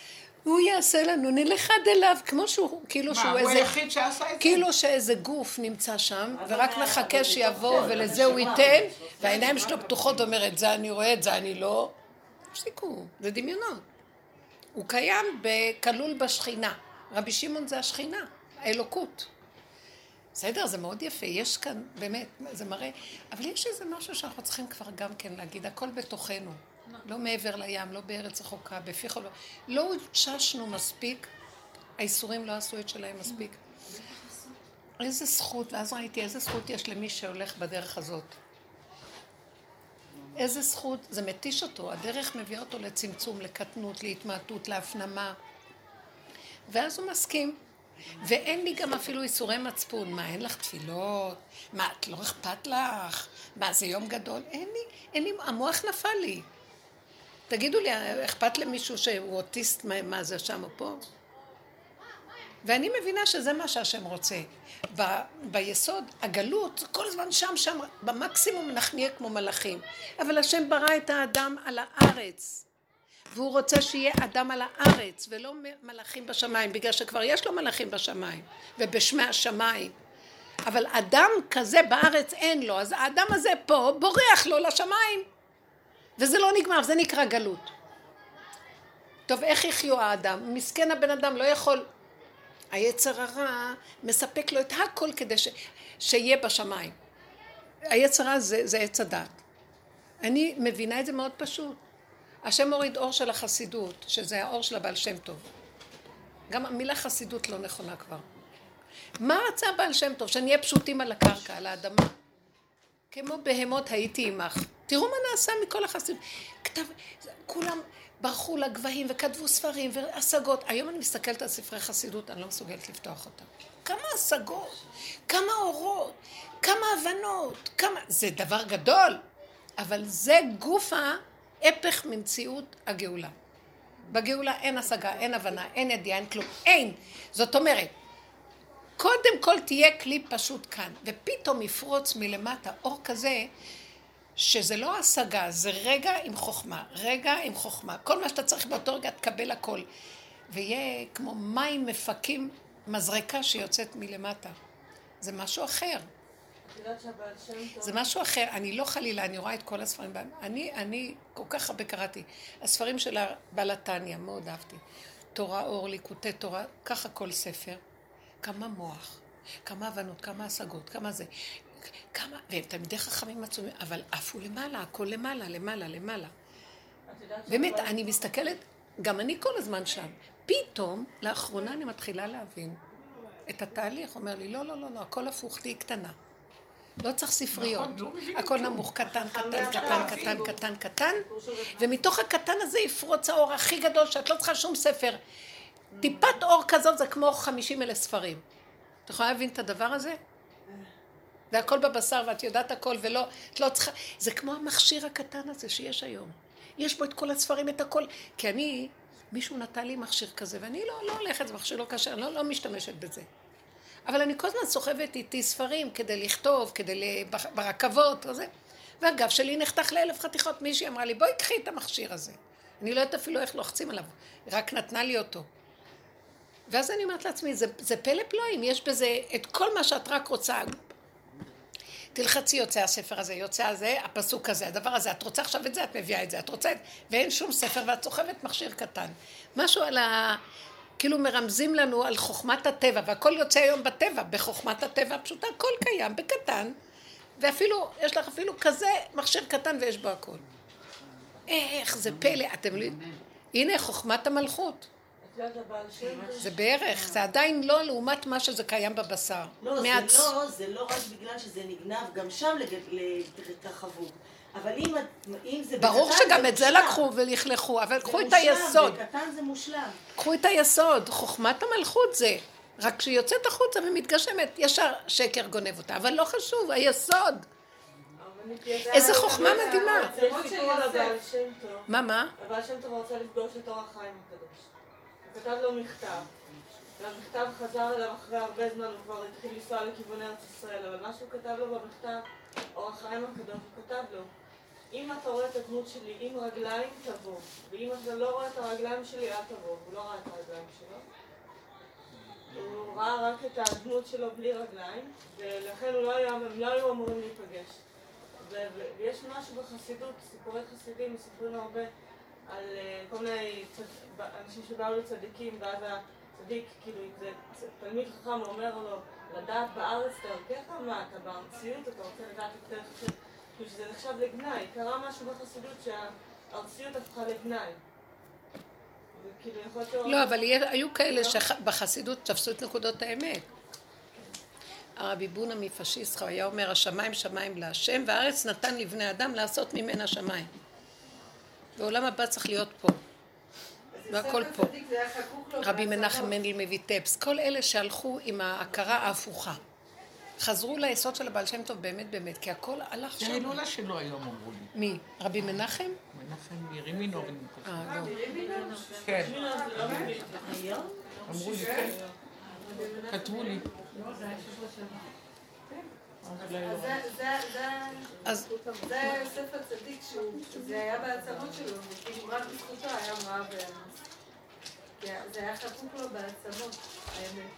הוא יעשה לנו, נלך עד אליו, כמו שהוא, כאילו מה, שהוא הוא איזה... היחיד שעשה את זה? כאילו שאיזה גוף נמצא שם, ורק מה, מחכה אבל שיבואו זה ולזה הוא ייתן. והעיניים שלו פתוחות ואומר, את זה אני רואה, את זה אני לא. תפסיקו, זה דמיונות. הוא קיים, כלול בשכינה. רבי שמעון זה השכינה, האלוקות. בסדר, זה מאוד יפה, יש כאן, באמת, זה מראה, אבל יש איזה משהו שאנחנו צריכים כבר גם כן להגיד, הכל בתוכנו. לא מעבר לים, לא בארץ רחוקה, בפיך לא. לא הותששנו מספיק, האיסורים לא עשו את שלהם מספיק. איזה זכות, ואז ראיתי איזה זכות יש למי שהולך בדרך הזאת. איזה זכות, זה מתיש אותו, הדרך מביאה אותו לצמצום, לקטנות, להתמעטות, להפנמה. ואז הוא מסכים. ואין לי גם אפילו איסורי מצפון. מה, אין לך תפילות? מה, את לא אכפת לך? מה, זה יום גדול? אין לי, אין לי, המוח נפל לי. תגידו לי, אכפת למישהו שהוא אוטיסט, מה, מה זה שם או פה? ואני מבינה שזה מה שהשם רוצה. ב, ביסוד, הגלות, כל הזמן שם, שם, במקסימום אנחנו נהיה כמו מלאכים. אבל השם ברא את האדם על הארץ. והוא רוצה שיהיה אדם על הארץ, ולא מלאכים בשמיים, בגלל שכבר יש לו מלאכים בשמיים, ובשמי השמיים. אבל אדם כזה בארץ אין לו, אז האדם הזה פה בורח לו לשמיים. וזה לא נגמר, זה נקרא גלות. טוב, איך יחיו האדם? מסכן הבן אדם לא יכול... היצר הרע מספק לו את הכל כדי ש... שיהיה בשמיים. היצר הרע זה, עץ הדת. אני מבינה את זה מאוד פשוט. השם מוריד אור של החסידות, שזה האור של הבעל שם טוב. גם המילה חסידות לא נכונה כבר. מה רצה בעל שם טוב? שנהיה פשוטים על הקרקע, על האדמה. כמו בהמות הייתי עמך. תראו מה נעשה מכל החסידות. כתב, כולם ברחו לגבהים וכתבו ספרים והשגות. היום אני מסתכלת על ספרי חסידות, אני לא מסוגלת לפתוח אותם. כמה השגות, כמה אורות, כמה הבנות, כמה... זה דבר גדול, אבל זה גוף ההפך ממציאות הגאולה. בגאולה אין השגה, אין הבנה, אין ידיעה, אין כלום, אין. זאת אומרת, קודם כל תהיה כלי פשוט כאן, ופתאום יפרוץ מלמטה אור כזה, שזה לא השגה, זה רגע עם חוכמה, רגע עם חוכמה. כל מה שאתה צריך באותו רגע תקבל הכל. ויהיה כמו מים מפקים, מזרקה שיוצאת מלמטה. זה משהו אחר. זה משהו אחר, אני לא חלילה, אני רואה את כל הספרים, אני, אני כל כך הרבה קראתי. הספרים של הבעל התניא, מאוד אהבתי. תורה אור, ליקוטי תורה, ככה כל ספר. כמה מוח, כמה הבנות, כמה השגות, כמה זה. כמה, והם תלמידי חכמים עצומים, אבל עפו למעלה, הכל למעלה, למעלה, למעלה. באמת, אני מסתכלת, גם אני כל הזמן שם. פתאום, לאחרונה אני מתחילה להבין את התהליך. אומר לי, לא, לא, לא, לא, הכל הפוך, תהיי קטנה. לא צריך ספריות. נכון, לא הכל. נמוך, קטן, קטן, קטן, קטן, אפילו. קטן, קטן, ומתוך הקטן הזה יפרוץ האור הכי גדול, שאת לא צריכה שום ספר. טיפת אור כזאת זה כמו 50 אלף ספרים. את יכולה להבין את הדבר הזה? זה הכל בבשר ואת יודעת הכל ולא, את לא צריכה, זה כמו המכשיר הקטן הזה שיש היום. יש בו את כל הספרים, את הכל. כי אני, מישהו נתן לי מכשיר כזה, ואני לא, לא הולכת, זה מכשיר לא כשר, אני לא, לא משתמשת בזה. אבל אני כל הזמן סוחבת איתי ספרים כדי לכתוב, כדי ל... ב- ברכבות וזה. והגב שלי נחתך לאלף חתיכות. מישהי אמרה לי, בואי קחי את המכשיר הזה. אני לא יודעת אפילו איך לוחצים עליו, רק נתנה לי אותו. ואז אני אומרת לעצמי, זה, זה פלא פלואים, יש בזה את כל מה שאת רק רוצה. תלחצי, יוצא הספר הזה, יוצא הזה, הפסוק הזה, הדבר הזה, את רוצה עכשיו את זה, את מביאה את זה, את רוצה את... ואין שום ספר, ואת סוחבת מכשיר קטן. משהו על ה... כאילו מרמזים לנו על חוכמת הטבע, והכל יוצא היום בטבע, בחוכמת הטבע הפשוטה, הכל קיים, בקטן, ואפילו, יש לך אפילו כזה מכשיר קטן ויש בו הכל. איך זה פלא, אתם יודעים, הנה חוכמת המלכות. זה בערך, זה עדיין לא לעומת מה שזה קיים בבשר. לא, זה לא, זה לא רק בגלל שזה נגנב, גם שם להתרחבות. אבל אם, אם זה ברור בקטן, שגם את זה. לקחו ולכלכו, אבל קחו את היסוד. בקטן זה מושלם. קחו את היסוד, חוכמת המלכות זה. רק כשהיא יוצאת החוצה ומתגשמת, ישר שקר גונב אותה. אבל לא חשוב, היסוד. איזה חוכמה מדהימה. מה, מה? הבעל שם טוב רצה לפגוש את אור החיים הקדוש. כתב לו מכתב. והמכתב חזר אליו אחרי הרבה זמן, הוא כבר התחיל לנסוע לכיווני ארץ ישראל, אבל מה שהוא כתב לו במכתב, אור החיים הקדוש, הוא כתב לו, אם אתה רואה את הדמות שלי עם רגליים, תבוא. ואם אתה לא רואה את הרגליים שלי, אל תבוא. הוא לא ראה את הרגליים שלו. הוא ראה רק את הדמות שלו בלי רגליים, ולכן הוא לא היה, הם לא היו אמורים להיפגש. ויש משהו בחסידות, סיפורי חסידים מספרים הרבה על אה, כל מיני אנשים שבאו לצדיקים, ואז הצדיק, כאילו, תלמיד חכם אומר לו, לדעת בארץ דרכך, מה אתה בארציות, אתה רוצה לדעת את דרך כאילו שזה נחשב לגנאי, קרה משהו בחסידות שהארציות הפכה לגנאי. לא, אבל היו כאלה שבחסידות תפסו את נקודות האמת. הרבי בונה מפשיסטה היה אומר, השמיים שמיים להשם, והארץ נתן לבני אדם לעשות ממנה שמיים. ועולם הבא צריך להיות פה. והכל פה. רבי. מנחם מנדל מויטפס, כל אלה שהלכו עם ההכרה ההפוכה. חזרו ליסוד של הבעל שם טוב באמת באמת, כי הכל הלך זה שם. ההילולה שלו היום אמרו לי. מי? רבי מנחם? מנחם ירימינו. אה, לא. כן, היום? אמרו לי, כן. כתבו לי. אז זה- ספר צדיק שהוא, זה היה בעצמות שלו, רק בזכותו היה ואנוס. זה זה היה חקוק לו בעצמות, האמת.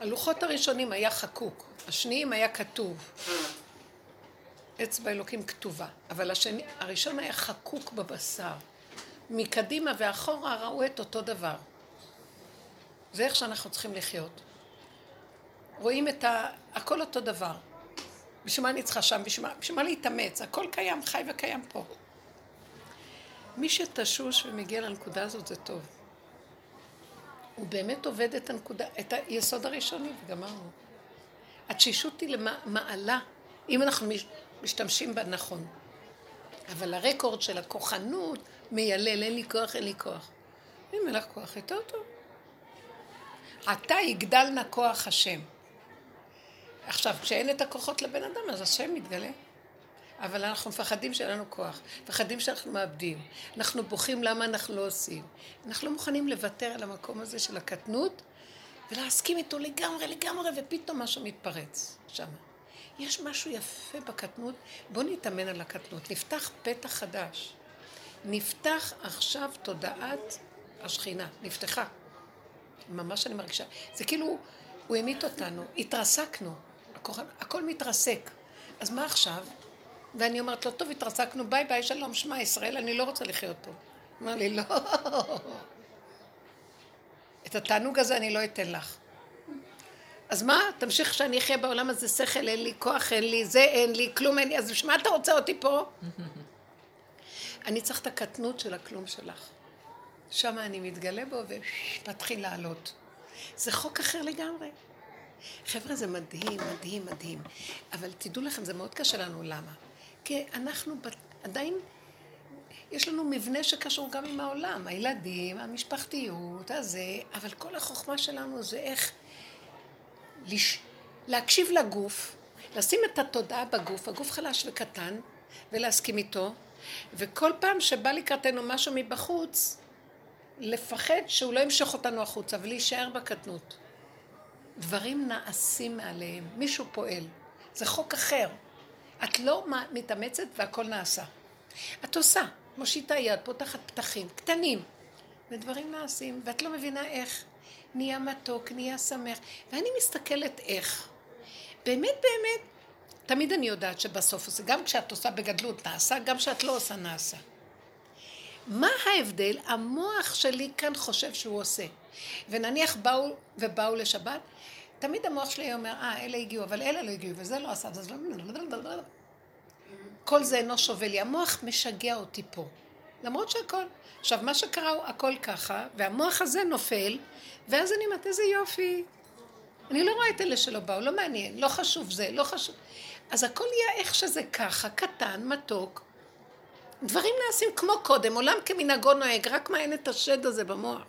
הלוחות הראשונים היה חקוק, השניים היה כתוב. אצבע אלוקים כתובה, אבל השני, הראשון היה חקוק בבשר. מקדימה ואחורה ראו את אותו דבר. זה איך שאנחנו צריכים לחיות. רואים את ה... הכל אותו דבר. בשביל מה אני צריכה שם? בשביל מה, להתאמץ? הכל קיים, חי וקיים פה. מי שתשוש ומגיע לנקודה הזאת זה טוב. הוא באמת עובד את הנקודה, את היסוד הראשוני, וגמרנו. התשישות היא למעלה, אם אנחנו מש- משתמשים בה נכון. אבל הרקורד של הכוחנות מיילל, אין לי כוח, אין לי כוח. אם אין לך כוח, יותר טוב. עתה יגדל נא כוח השם. עכשיו, כשאין את הכוחות לבן אדם, אז השם מתגלה. אבל אנחנו מפחדים שאין לנו כוח, מפחדים שאנחנו מאבדים. אנחנו בוכים למה אנחנו לא עושים. אנחנו לא מוכנים לוותר על המקום הזה של הקטנות ולהסכים איתו לגמרי, לגמרי, ופתאום משהו מתפרץ שם. יש משהו יפה בקטנות, בואו נתאמן על הקטנות. נפתח פתח חדש. נפתח עכשיו תודעת השכינה, נפתחה. ממש אני מרגישה. זה כאילו, הוא המית אותנו, התרסקנו, הכל, הכל מתרסק. אז מה עכשיו? ואני אומרת לו, טוב, התרסקנו, ביי ביי, שלום, שמע ישראל, אני לא רוצה לחיות פה. הוא אומר לי, לא. את התענוג הזה אני לא אתן לך. אז מה, תמשיך שאני אחיה בעולם הזה, שכל אין לי, כוח אין לי, זה אין לי, כלום אין לי, אז בשביל מה אתה רוצה אותי פה? אני צריך את הקטנות של הכלום שלך. שם אני מתגלה בו ומתחיל לעלות. זה חוק אחר לגמרי. חבר'ה, זה מדהים, מדהים, מדהים. אבל תדעו לכם, זה מאוד קשה לנו, למה? כי אנחנו עדיין, יש לנו מבנה שקשור גם עם העולם, הילדים, המשפחתיות, הזה, אבל כל החוכמה שלנו זה איך לש... להקשיב לגוף, לשים את התודעה בגוף, הגוף חלש וקטן, ולהסכים איתו, וכל פעם שבא לקראתנו משהו מבחוץ, לפחד שהוא לא ימשוך אותנו החוצה ולהישאר בקטנות. דברים נעשים מעליהם, מישהו פועל. זה חוק אחר. את לא מתאמצת והכל נעשה. את עושה, מושיטה יד, פותחת פתחים, קטנים, ודברים נעשים, ואת לא מבינה איך. נהיה מתוק, נהיה שמח, ואני מסתכלת איך. באמת באמת, תמיד אני יודעת שבסוף זה גם כשאת עושה בגדלות נעשה, גם כשאת לא עושה נעשה. מה ההבדל? המוח שלי כאן חושב שהוא עושה. ונניח באו ובאו לשבת, תמיד המוח שלי אומר, אה, אלה הגיעו, אבל אלה לא הגיעו, וזה לא עשה, אז לא... כל זה אינו שווה לי. המוח משגע אותי פה. למרות שהכל. עכשיו, מה שקרה הוא הכל ככה, והמוח הזה נופל, ואז אני אומרת, איזה יופי. אני לא רואה את אלה שלא באו, לא מעניין, לא חשוב זה, לא חשוב. אז הכל יהיה איך שזה ככה, קטן, מתוק. דברים נעשים כמו קודם, עולם כמנהגו נוהג, רק מה אין את השד הזה במוח.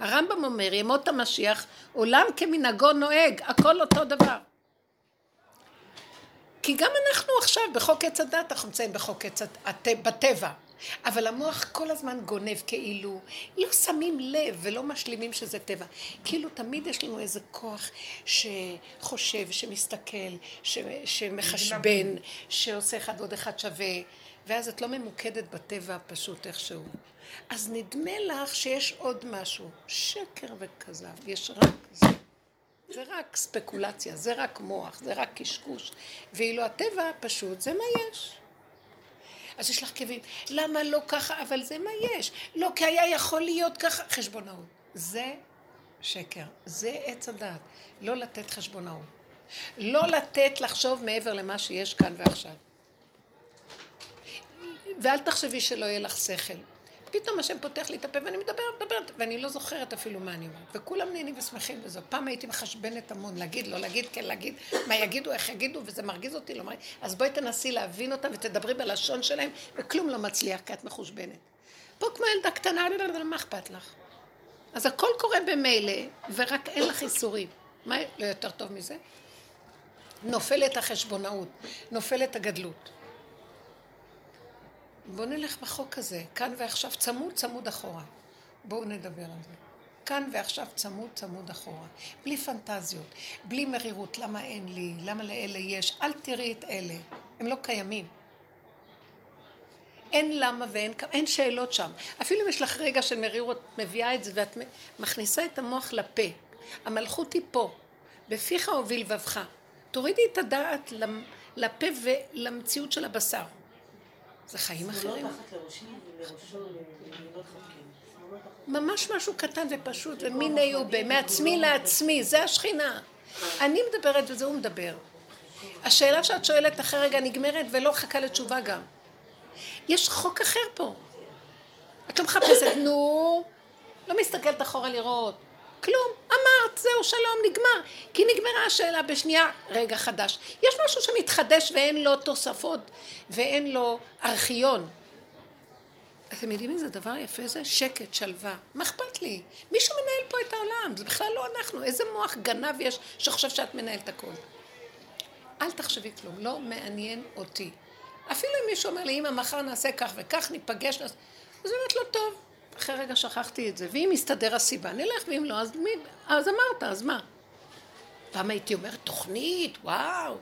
הרמב"ם אומר, ימות המשיח, עולם כמנהגו נוהג, הכל אותו דבר. כי גם אנחנו עכשיו בחוק עץ הדת, אנחנו נמצאים בחוק עץ הדת, בטבע. אבל המוח כל הזמן גונב כאילו, לא שמים לב ולא משלימים שזה טבע. כאילו תמיד יש לנו איזה כוח שחושב, שמסתכל, ש, שמחשבן, שעושה אחד עוד אחד שווה, ואז את לא ממוקדת בטבע הפשוט איכשהו. אז נדמה לך שיש עוד משהו, שקר וכזב, יש רק זה. זה רק ספקולציה, זה רק מוח, זה רק קשקוש. ואילו הטבע הפשוט, זה מה יש. אז יש לך כאבים, למה לא ככה, אבל זה מה יש. לא, כי היה יכול להיות ככה, חשבונאות. זה שקר, זה עץ הדעת. לא לתת חשבונאות. לא לתת לחשוב מעבר למה שיש כאן ועכשיו. ואל תחשבי שלא יהיה לך שכל. פתאום השם פותח לי את הפה ואני מדברת, מדברת, ואני לא זוכרת אפילו מה אני אומרת. וכולם נהנים ושמחים בזה. פעם הייתי מחשבנת המון, להגיד, לא להגיד, כן להגיד, מה יגידו, איך יגידו, וזה מרגיז אותי, לא מרגיז. אז בואי תנסי להבין אותם ותדברי בלשון שלהם, וכלום לא מצליח, כי את מחושבנת. פה כמו ילדה קטנה, מה אכפת לך? אז הכל קורה במילא, ורק אין לך איסורים. מה לא יותר טוב מזה? נופלת החשבונאות, נופלת הגדלות. בואו נלך בחוק הזה, כאן ועכשיו צמוד צמוד אחורה. בואו נדבר על זה. כאן ועכשיו צמוד צמוד אחורה. בלי פנטזיות, בלי מרירות, למה אין לי, למה לאלה יש, אל תראי את אלה, הם לא קיימים. אין למה ואין אין שאלות שם. אפילו אם יש לך רגע של מרירות, מביאה את זה ואת מכניסה את המוח לפה. המלכות היא פה, בפיך הוביל לבבך. תורידי את הדעת לפה ולמציאות של הבשר. זה חיים אחרים. ממש משהו קטן ופשוט, ומיני ובה, מעצמי לעצמי, זה השכינה. אני מדברת וזה הוא מדבר. השאלה שאת שואלת אחרי רגע נגמרת ולא חכה לתשובה גם. יש חוק אחר פה. את לא מחפשת, נו, לא מסתכלת אחורה לראות. כלום, אמרת, זהו, שלום, נגמר. כי נגמרה השאלה בשנייה, רגע חדש. יש משהו שמתחדש ואין לו תוספות ואין לו ארכיון. אתם יודעים איזה דבר יפה זה? שקט, שלווה. מה אכפת לי? מישהו מנהל פה את העולם, זה בכלל לא אנחנו. איזה מוח גנב יש שחושב שאת מנהלת הכל. אל תחשבי כלום, לא מעניין אותי. אפילו אם מישהו אומר לי, אמא, מחר נעשה כך וכך, ניפגש, אז באמת לא טוב. אחרי רגע שכחתי את זה, ואם יסתדר הסיבה, נלך, ואם לא, אז, מי, אז אמרת, אז מה? פעם הייתי אומרת, תוכנית, וואו.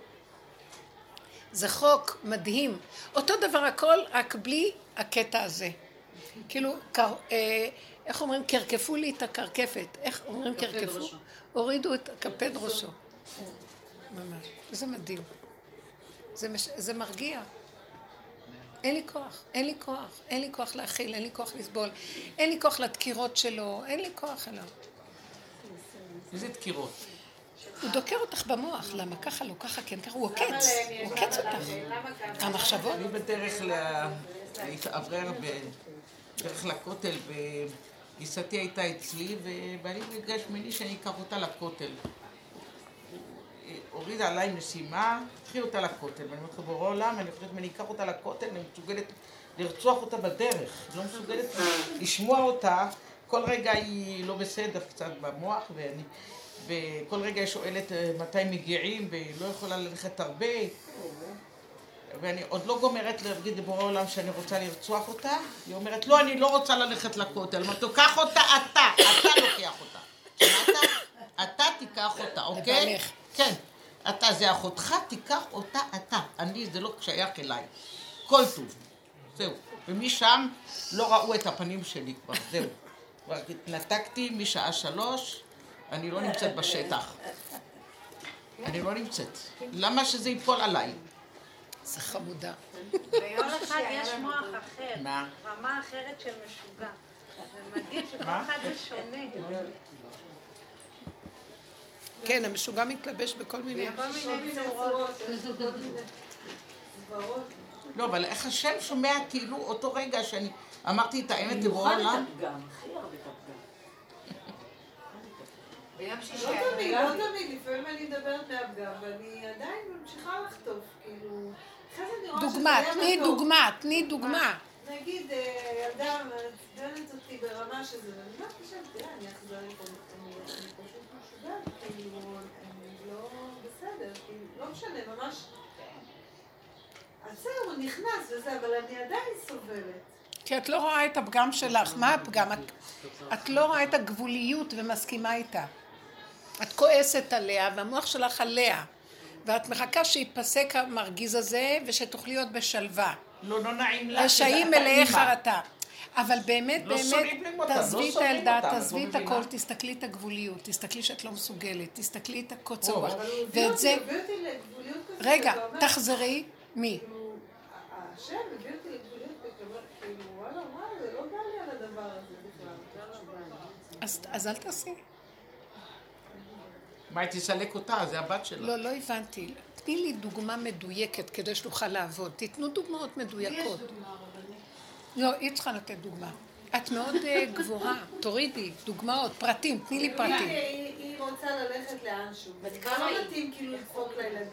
זה חוק מדהים. אותו דבר הכל, רק בלי הקטע הזה. כאילו, אה, איך אומרים? קרקפו לי את הקרקפת. איך אומרים קרקפו? ראשו. הורידו את קפד ראשו. ממש. זה מדהים. זה, מש... זה מרגיע. אין לי כוח, אין לי כוח, אין לי כוח להכיל, אין לי כוח לסבול, אין לי כוח לדקירות שלו, אין לי כוח אליו. איזה דקירות? הוא דוקר אותך במוח, למה ככה לא ככה כן ככה, הוא עוקץ, הוא עוקץ אותך. המחשבות? אני בדרך להתאוורר בדרך לכותל, וגיסתי הייתה אצלי, ובעלי ביקש ממני שאני אקח אותה לכותל. הורידה עליי משימה, קחי אותה לכותל. ואני אומרת לו, בורא עולם, אני חושבת, אם אני אקח אותה לכותל, אני מסוגלת לרצוח אותה בדרך. לא מסוגלת לשמוע אותה. כל רגע היא לא בסדר קצת במוח, ואני... וכל רגע היא שואלת אה, מתי מגיעים, והיא לא יכולה ללכת הרבה. ואני עוד לא גומרת להגיד לבורא עולם שאני רוצה לרצוח אותה, היא אומרת, לא, אני לא רוצה ללכת לכותל. אמרתי לו, קח אותה אתה, אתה לוקח אותה. שמעת? אתה תיקח אותה, אוקיי? כן. אתה, זה אחותך, תיקח אותה אתה. אני, זה לא שייך אליי. כל טוב. זהו. ומשם לא ראו את הפנים שלי כבר, זהו. כבר התנתקתי משעה שלוש, אני לא נמצאת בשטח. אני לא נמצאת. למה שזה ייפול עליי? זה חמודה. ביום אחד יש מוח אחר, מה? רמה אחרת של משוגע. זה מדהים שכל? אחד זה שונה. כן, המשוגע מתלבש בכל מיני... כל מיני צורות. לא, אבל איך השם שומע כאילו אותו רגע שאני אמרתי את האמת לבורא במיוחד עולם? את הפגם, הכי הרבה את הפגם. ביום שישי לא תמיד. לא תמיד, לפעמים אני מדברת מהפגם, ואני עדיין ממשיכה לחטוף, כאילו... דוגמה, תני. דוגמה, תני דוגמה. נגיד, אה, ילדה מעצבנת אותי ברמה שזה, ואני אומרת לשם, תראה, אני אכזרית, אני אני- אני פשוט משוגעת, כאילו, אני לא בסדר, כאילו, לא משנה, ממש... אז זהו, הוא נכנס וזה, אבל אני עדיין סובלת. כי את לא רואה את הפגם שלך. מה הפגם? את, את לא רואה את הגבוליות ומסכימה איתה. את כועסת עליה, והמוח שלך עליה. ואת מחכה שייפסק המרגיז הזה, ושתוכלי להיות בשלווה. לא, לא נעים לה. רשעים מלאי חרטה. אבל באמת, לא באמת, לא תעזבי את הילדה, תעזבי את? הכל, תסתכלי את הגבוליות, תסתכלי שאת לא מסוגלת, תסתכלי את הקוצר רוח. ואת זה. רגע, תחזרי, מי? כאילו, השם הביא אותי לגבוליות וכאילו, כאילו, וואלה, וואלה, זה לא בא לי על הדבר הזה בכלל. אז אל תעשי. מה, היא תסלק אותה? זה הבת שלה. לא, לא הבנתי. תני לי דוגמה מדויקת כדי שנוכל לעבוד. תיתנו דוגמאות מדויקות. לא, היא צריכה לתת דוגמה. את מאוד אה, גבוהה, תורידי דוגמאות, פרטים, תני לי פרטים. היא- רוצה ללכת לאנשהו. כמה לא היא? מתאים כאילו לדפוק לילד-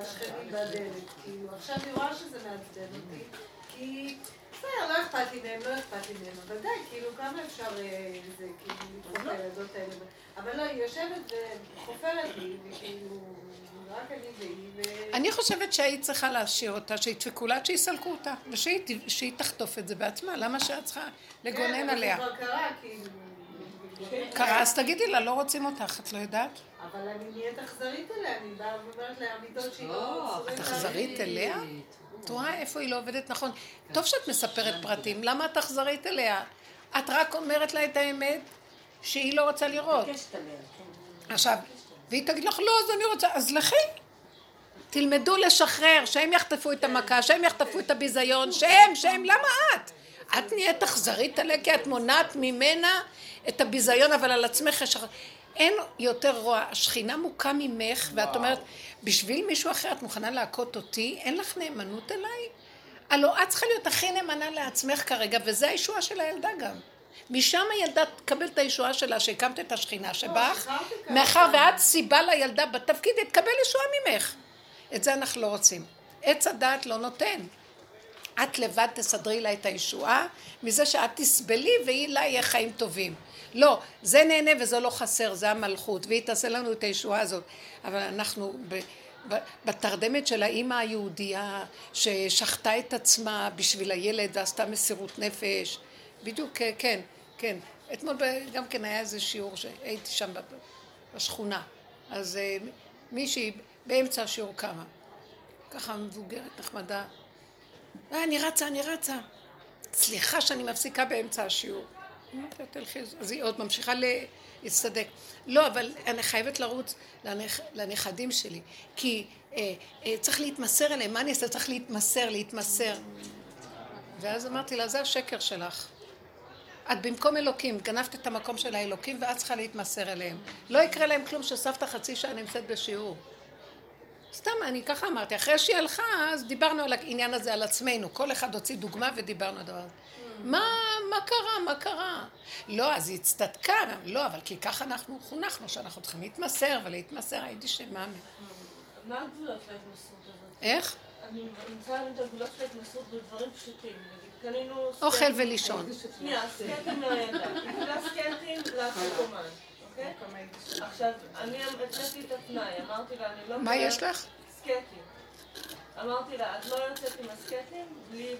לשכנים בדלת. כאילו, עכשיו היא רואה שזה מעצבן אותי. כי בסדר, לא אכפת לי מהם, לא אכפת לי מהם. אבל די, כאילו, כמה אפשר אה, זה, כאילו, לדפוק לילדות האלה. אבל לא, היא יושבת וחופרת לי, וכאילו, אני חושבת שהיית צריכה להשאיר אותה, שידפקו לה שיסלקו אותה, ושהיא תחטוף את זה בעצמה. למה שאת צריכה לגונן כן, אבל עליה? זה כבר קרה, כאילו. קרה, אז תגידי לה, לא רוצים אותך, את לא יודעת? אבל אני נהיית אכזרית אליה, אני באה ואומרת לה אמיתות שהיא לא... לא, את עליי. אכזרית אליה? את רואה איפה היא לא עובדת נכון? טוב שאת מספרת פרטים, למה את אכזרית אליה? את רק אומרת לה את האמת שהיא לא רוצה לראות. כן. עכשיו, והיא תגיד לך, לא, אז אני רוצה, אז לכי. תלמדו לשחרר, שהם יחטפו את המכה, שהם יחטפו את הביזיון, שהם, שהם, למה את? את נהיית אכזרית עליה כי את מונעת ממנה את הביזיון, אבל על עצמך יש... אין יותר רוע. השכינה מוכה ממך, ואת אומרת, בשביל מישהו אחר את מוכנה להכות אותי? אין לך נאמנות אליי? הלוא את צריכה להיות הכי נאמנה לעצמך כרגע, וזה הישועה של הילדה גם. משם הילדה תקבל את הישועה שלה, שהקמת את השכינה שבך, שחררתי כמה מאחר. ואת סיבה לילדה בתפקיד, היא תקבל ישועה ממך. את זה אנחנו לא רוצים. עץ הדעת לא נותן. את לבד תסדרי לה את הישועה, מזה שאת תסבלי והיא לה יהיה חיים טובים. לא, זה נהנה וזה לא חסר, זה המלכות, והיא תעשה לנו את הישועה הזאת. אבל אנחנו ב, ב, בתרדמת של האימא היהודייה ששחטה את עצמה בשביל הילד ועשתה מסירות נפש. בדיוק, כן, כן. אתמול גם כן היה איזה שיעור שהייתי שם בשכונה. אז אה, מישהי באמצע השיעור קמה. ככה מבוגרת, נחמדה. אה, אני רצה, אני רצה. סליחה שאני מפסיקה באמצע השיעור. אז היא עוד ממשיכה להצטדק. לא, אבל אני חייבת לרוץ לנכ... לנכדים שלי, כי אה, אה, צריך להתמסר אליהם, מה אני אעשה? צריך להתמסר, להתמסר. ואז אמרתי לה, זה השקר שלך. את במקום אלוקים, גנבת את המקום של האלוקים ואת צריכה להתמסר אליהם. לא יקרה להם כלום שסבתא חצי שעה נמצאת בשיעור. סתם, אני ככה אמרתי. אחרי שהיא הלכה, אז דיברנו על העניין הזה, על עצמנו. כל אחד הוציא דוגמה ודיברנו על הדבר הזה. מה, מה קרה? מה קרה? לא, אז היא הצטדקה. לא, אבל כי ככה אנחנו חונכנו, שאנחנו צריכים להתמסר ולהתמסר. הייתי שמה. מה הגבולות להתמסרות הזאת? איך? אני רוצה להבין את הגבולות של ההתמסרות בדברים פשוטים. אוכל ולישון. שנייה, סקייטים לילדה. היא קיבלה סקייטים לאפריקומן, אוקיי? עכשיו, אני הצאתי את התנאי, אמרתי לה, אני לא... מה יש לך? אמרתי לה, את לא יוצאת עם הסקייטים בלי-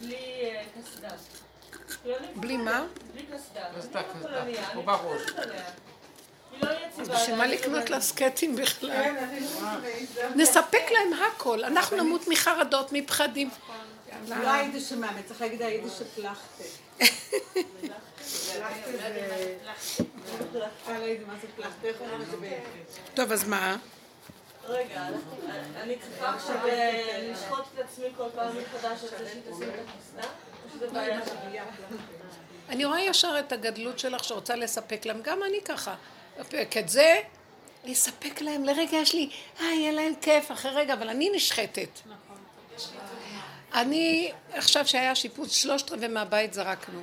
בלי אה, קסדה. אני בלי. מה? בלי קסדה. קסדה, לא קסדה, אני בראש. לא. בשביל מה לקנות לה סקטים בכלל? כן, לא. נספק להם הכל. אנחנו נמות מחרדות, מפחדים. לא היידיש שמאמן, צריך להגיד היידיש לא את בעברית? טוב, אז מה? רגע, אני צריכה עכשיו אה, לשחוט את עצמי כל פעם מחדש על זה שהיא תשים את הקסדה? או שזה בעיה שלי? אני רואה ישר את הגדלות שלך שרוצה לספק להם, גם אני ככה. לספק את זה, לספק להם, לרגע יש לי, אה, יהיה להם כיף, אחרי רגע, אבל אני נשחטת. אני, עכשיו שהיה שיפוץ, שלושת רבעי מהבית זרקנו.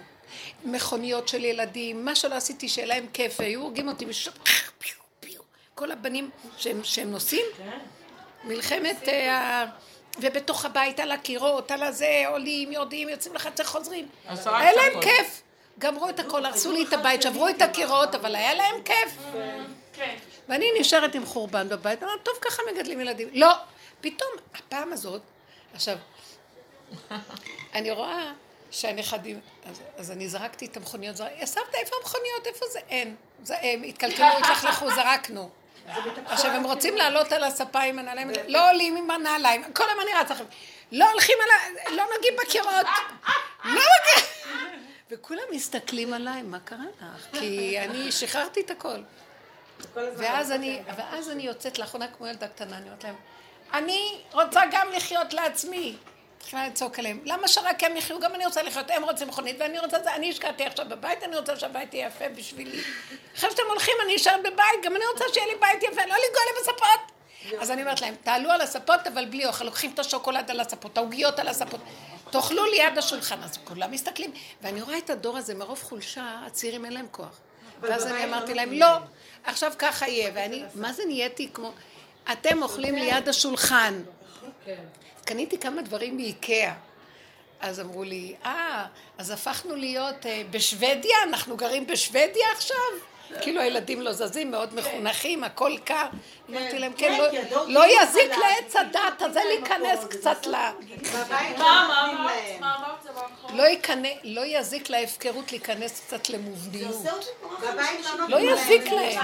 מכוניות של ילדים, מה שלא עשיתי, שיהיה להם כיף, היו הורגים אותי פיו. כל הבנים שהם, שהם נוסעים, מלחמת, ה- ובתוך הבית על הקירות, על הזה, עולים, יורדים, יוצאים לחצר, חוזרים. היה להם. כיף. גמרו את הכל, הרסו לי את הבית, שברו את הקירות, אבל היה להם כיף. ואני נשארת עם חורבן בבית, אמרתי, טוב, ככה מגדלים ילדים. לא, פתאום, הפעם הזאת, עכשיו, אני רואה שהנכדים, אז, אז אני זרקתי את המכוניות, זרק, סבתא, איפה המכוניות? איפה זה? אין. זה, הם התקלקלו, התלכלכו, זרקנו. עכשיו, הם רוצים לעלות על הספה עם הנעליים, לא עולים עם הנעליים, כל הזמן אני רצה לכם. לא הולכים על ה... לא נוגעים בקירות. לא נוגעים. וכולם מסתכלים עליי, מה קרה לך? כי אני שחררתי את הכל. ואז אני, ואז אני יוצאת לאחרונה כמו ילדה קטנה, אני אומרת להם, אני רוצה גם לחיות לעצמי. מתחילה לצעוק עליהם, למה שרק הם יחיו? גם אני רוצה לחיות, הם רוצים מכונית ואני רוצה זה, אני השקעתי עכשיו בבית, אני רוצה שהבית יהיה יפה בשבילי. אחרי שאתם הולכים, אני אשאר בבית, גם אני רוצה שיהיה לי בית יפה, לא לנגוע לי בספות. אז אני אומרת להם, תעלו על הספות אבל בלי אוכל, לוקחים את השוקולד על הספות, העוגיות על הספות, תאכלו ליד השולחן, אז כולם מסתכלים, ואני רואה את הדור הזה, מרוב חולשה, הצעירים אין להם כוח. ואז אני אמרתי להם, לא, עכשיו ככה יהיה, ואני, מה זה נהייתי כמו, אתם אוכלים ליד השולחן. קניתי כמה דברים מאיקאה. אז אמרו לי, אה, אז הפכנו להיות אה, בשוודיה? אנחנו גרים בשוודיה עכשיו? כאילו הילדים לא זזים, מאוד מחונכים, הכל קר. אמרתי להם, כן, לא- כי הדור לא כאילו יזיק לעץ הדת הזה להיכנס קצת ל... מה, לא אמרת? לא ייכנס, לא יזיק להפקרות להיכנס קצת למובניות. לא. לא יזיק להם.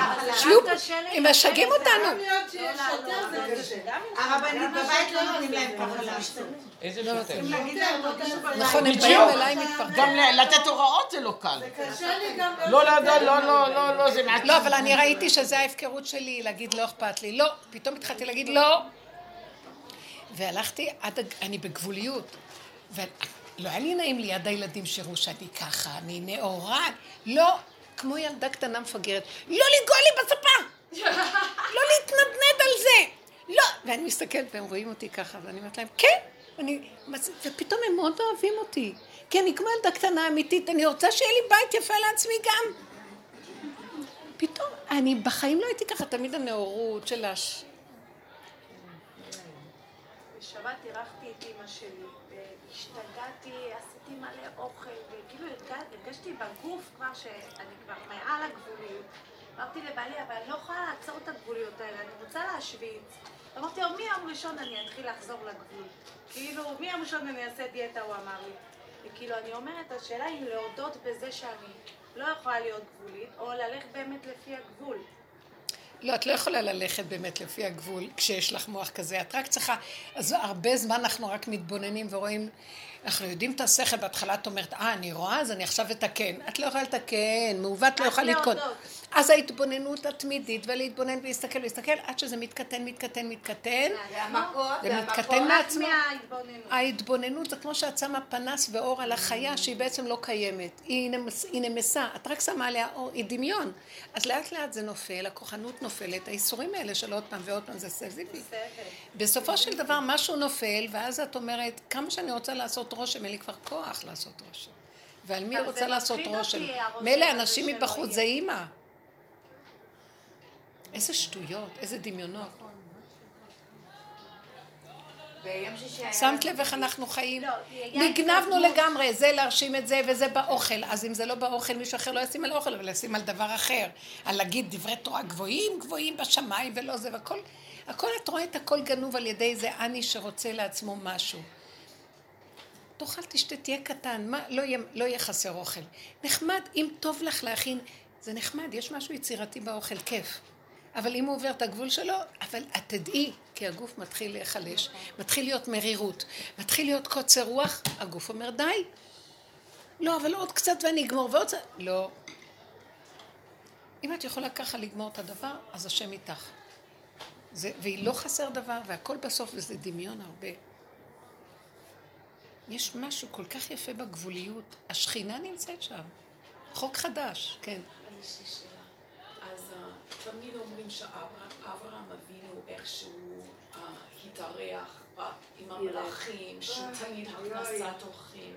קשה הם משגעים אותנו. הרבנית בבית לא נותנים להם ככה. איזה לא שוטר? בבית. נכון, הם. באים אליי מתפרקים. גם לתת הוראות זה לא קל. קשה לי גם לא, לא, לא, לא, לא, לא, לא, זה מעט. לא, אבל אני ראיתי שזה ההפקרות שלי, להגיד לא אכפת לי. לא, פתאום התחלתי להגיד לא. והלכתי עד, אני בגבוליות. ולא היה לי נעים ליד הילדים שיראו שאני ככה, אני נאורה. לא, כמו ילדה קטנה מפגרת. לא לנגוע לי בספה! לא להתנדנד על זה! לא! ואני מסתכלת והם רואים אותי ככה, ואני אומרת להם, כן! אני, ופתאום הם מאוד אוהבים אותי. כי אני כמו ילדה קטנה אמיתית, אני רוצה שיהיה לי בית יפה לעצמי גם. פתאום, אני בחיים לא הייתי ככה, תמיד הנאורות של הש... בשבת אירחתי את אימא שלי, והשתגעתי, עשיתי מלא אוכל, וכאילו הרגש- הרגשתי בגוף כבר שאני כבר מעל הגבוליות. אמרתי לבעלי, אבל אני לא יכולה לעצור את הגבוליות האלה, אני רוצה להשוויץ. אמרתי לו, מיום ראשון אני אתחיל לחזור לגבול. כאילו, מיום ראשון אני אעשה דיאטה, הוא אמר לי. וכאילו, אני אומרת, השאלה היא להודות בזה שאני לא יכולה להיות גבולית, או ללכת באמת לפי הגבול. לא, את לא יכולה ללכת באמת לפי הגבול כשיש לך מוח כזה. את רק צריכה... אז הרבה זמן אנחנו רק מתבוננים ורואים אנחנו יודעים את השכל, בהתחלה את אומרת, אה, אני רואה, אז אני עכשיו אתקן. את לא יכולה לתקן, מעוות לא יכולה לתקון. להודות. אז ההתבוננות התמידית, ולהתבונן ולהסתכל ולהסתכל, עד שזה מתקטן, מתקטן, מתקטן. זה והמקור מתקטן רק מעצמו. ההתבוננות זה כמו שאת שמה פנס ואור על החיה שהיא בעצם לא קיימת. היא, נמס, היא נמסה, את רק שמה עליה אור, היא דמיון. אז לאט לאט זה נופל, הכוחנות נופלת, האיסורים האלה של עוד פעם ועוד פעם זה סזיפי. בסופו של דבר משהו נופל, ואז את אומרת, כמה שאני רוצה לעשות רושם, אין לי כבר כוח לעשות רושם. ועל מי רוצה לעשות רושם? מילא אנשים מבחוץ. זה אימא. איזה שטויות, איזה דמיונות. היה... שמת לב איך אנחנו חיים? לא, נגנבנו. לגמרי, זה להרשים את זה וזה באוכל. אז אם זה לא באוכל, מישהו אחר לא ישים על האוכל, אבל ישים על דבר אחר. על להגיד דברי תורה גבוהים, גבוהים בשמיים ולא זה, והכל, הכל, את רואה את הכל גנוב על ידי זה אני שרוצה לעצמו משהו. תאכל, תשתה, תהיה קטן, מה, לא, יהיה, לא יהיה חסר אוכל. נחמד, אם טוב לך להכין, זה נחמד, יש משהו יצירתי באוכל, כיף. אבל אם הוא עובר את הגבול שלו, אבל את תדעי, כי הגוף מתחיל להיחלש, מתחיל להיות מרירות, מתחיל להיות קוצר רוח, הגוף אומר די. לא, אבל עוד קצת ואני אגמור, ועוד קצת... לא. אם את יכולה ככה לגמור את הדבר, אז השם איתך. זה, והיא לא חסר דבר, והכל בסוף, וזה דמיון הרבה. יש משהו כל כך יפה בגבוליות. השכינה נמצאת שם. חוק חדש, כן. יש לי שאלה. אז אה, תמיד אומרים שאברהם אבינו איכשהו אה, התארח עם המלאכים, שהוא תמיד הכנסת אורחים.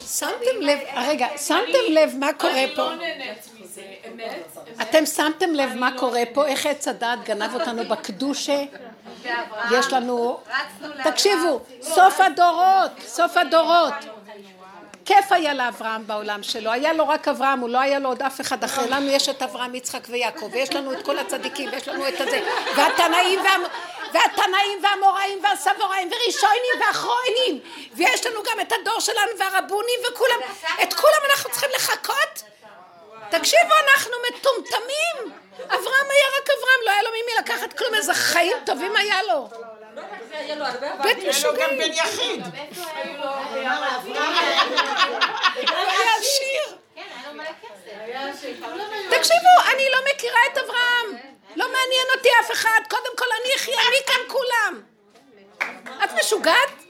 שמתם לב, רגע, שמתם לב מה קורה אני פה? לא נהנית מזה, אמת? אמת? אתם שמתם לב מה קורה פה, איך עץ הדעת גנב אותנו בקדושה? יש לנו... תקשיבו, סוף הדורות, סוף הדורות. כיף היה לאברהם בעולם שלו, היה לו רק אברהם, הוא לא היה לו עוד אף אחד אחר, לנו יש את אברהם, יצחק ויעקב, ויש לנו את כל הצדיקים, ויש לנו את הזה, והתנאים והמ... והתנאים והאמוראים והסבוראים וראשונים ואחרונים, ויש לנו גם את הדור שלנו והרבונים וכולם, את כולם אנחנו צריכים לחכות? תקשיבו, אנחנו מטומטמים. אברהם היה רק אברהם, לא היה לו ממי לקחת כלום, איזה חיים טובים היה לו. בית היה לו גם בן משוגעים. יחיד. היה עשיר. כן. תקשיבו, אני לא מכירה את אברהם. לא מעניין אותי אף אחד. קודם כל אני אחיה, אני כאן כולם. את משוגעת?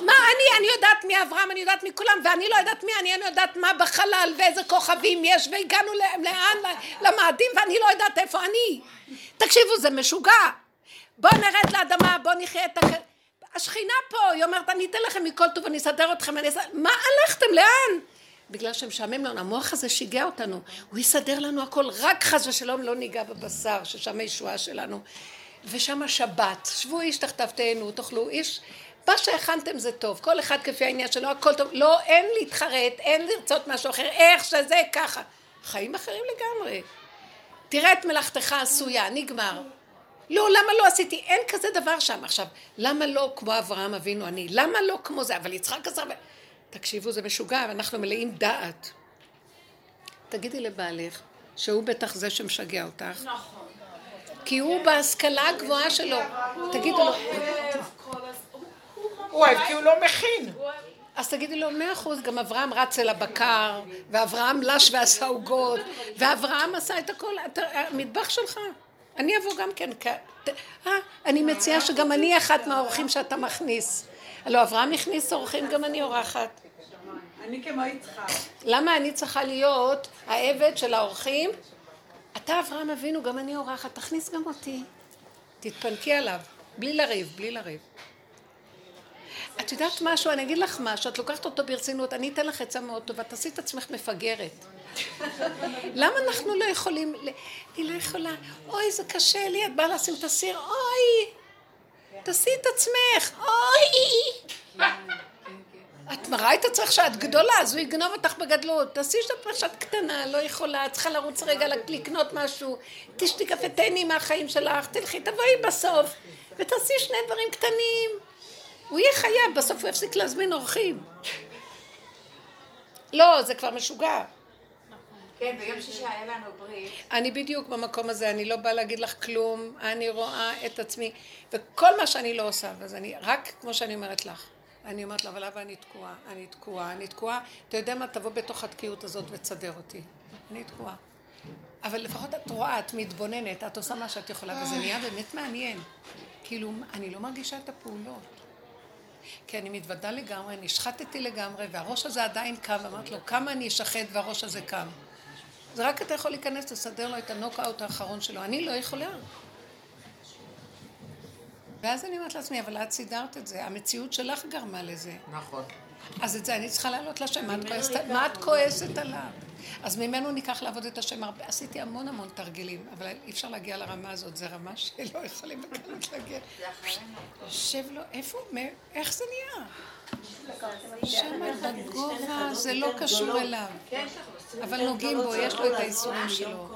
מה, אני, אני יודעת מי אברהם, אני יודעת מי כולם, ואני לא יודעת מי אני, אני יודעת מה בחלל, ואיזה כוכבים יש, והגענו לאן, למאדים, ואני לא יודעת איפה אני. תקשיבו, זה משוגע. בואו נרד לאדמה, בואו נחיה את הח... השכינה פה, היא אומרת, אני אתן לכם מכל טוב, אני אסדר אתכם, אני אסדר... מה הלכתם, לאן? בגלל שמשעמם לנו, המוח הזה שיגע אותנו, הוא יסדר לנו הכל, רק חס ושלום לא ניגע בבשר, ששם הישועה שלנו. ושם השבת, שבו איש תחתיו תאכלו איש, מה שהכנתם זה טוב, כל אחד כפי העניין שלו, הכל טוב, לא, אין להתחרט, אין לרצות משהו אחר, איך שזה ככה. חיים אחרים לגמרי. תראה את מלאכתך עשויה, נגמר. לא, למה לא עשיתי? אין כזה דבר שם. עכשיו, למה לא כמו אברהם אבינו אני? למה לא כמו זה? אבל יצחק עשה... תקשיבו, זה משוגע, אנחנו מלאים דעת. תגידי לבעלך, שהוא בטח זה שמשגע אותך. נכון. כי הוא בהשכלה הגבוהה שלו. תגידו לו, הוא אוהב כי הוא לא מכין. אז תגידי לו, מאה אחוז, גם אברהם רץ אל הבקר, ואברהם לש ועשה עוגות, ואברהם עשה את הכל, אתה- המטבח שלך. אני אבוא גם כן, אה, אני מציעה שגם אני אחת מהאורחים שאתה מכניס. הלוא אברהם הכניס אורחים, גם אני אורחת. אני כמו יצחק. למה אני צריכה להיות העבד של האורחים? אתה אברהם אבינו, גם אני אורחת, תכניס גם אותי. תתפנקי עליו, בלי לריב, בלי לריב. את יודעת משהו, אני אגיד לך משהו, את לוקחת אותו ברצינות, אני אתן לך עצה מאוד טובה, תעשי את עצמך מפגרת. למה אנחנו לא יכולים, אני לא יכולה, אוי זה קשה לי, את באה לשים את הסיר, אוי, תעשי את עצמך, אוי. את מראה את עצמך שאת גדולה, אז הוא יגנוב אותך בגדלות. תעשי את עצמך שאת קטנה, לא יכולה, את צריכה לרוץ רגע לקנות משהו. תשתי קפה, תהני מהחיים שלך, תלכי, תבואי בסוף, ותעשי שני דברים קטנים. הוא יהיה חייב, בסוף הוא יפסיק להזמין אורחים. לא, זה כבר משוגע. כן, ביום שישי היה לנו ברית. אני בדיוק במקום הזה, אני לא באה להגיד לך כלום, אני רואה את עצמי, וכל מה שאני לא עושה, אז אני, רק כמו שאני אומרת לך, אני אומרת לו, אבל אבא, אני תקועה, אני תקועה, אני תקועה. אתה יודע מה, תבוא בתוך התקיעות הזאת ותסדר אותי. אני תקועה. אבל לפחות את רואה, את מתבוננת, את עושה מה שאת יכולה, וזה נהיה באמת מעניין. כאילו, אני לא מרגישה את הפעולות. כי אני מתוודה לגמרי, נשחטתי לגמרי, והראש הזה עדיין קם, ואמרתי לו, כמה אני אשחט והראש הזה קם. זה רק אתה יכול להיכנס, לסדר לו את הנוקאוט האחרון שלו. אני לא יכולה. ואז אני אומרת לעצמי, אבל את סידרת את זה, המציאות שלך גרמה לזה. נכון. אז את זה אני צריכה לעלות לשם, מה את כועסת עליו? אז ממנו ניקח לעבוד את השם הרבה. עשיתי המון המון תרגילים, אבל אי אפשר להגיע לרמה הזאת, זו רמה שלא יכולים בקלות להגיע. יושב לו, איפה, איך זה נהיה? שם בגובה, זה לא קשור אליו. אבל נוגעים בו, יש לו את האיסורים שלו.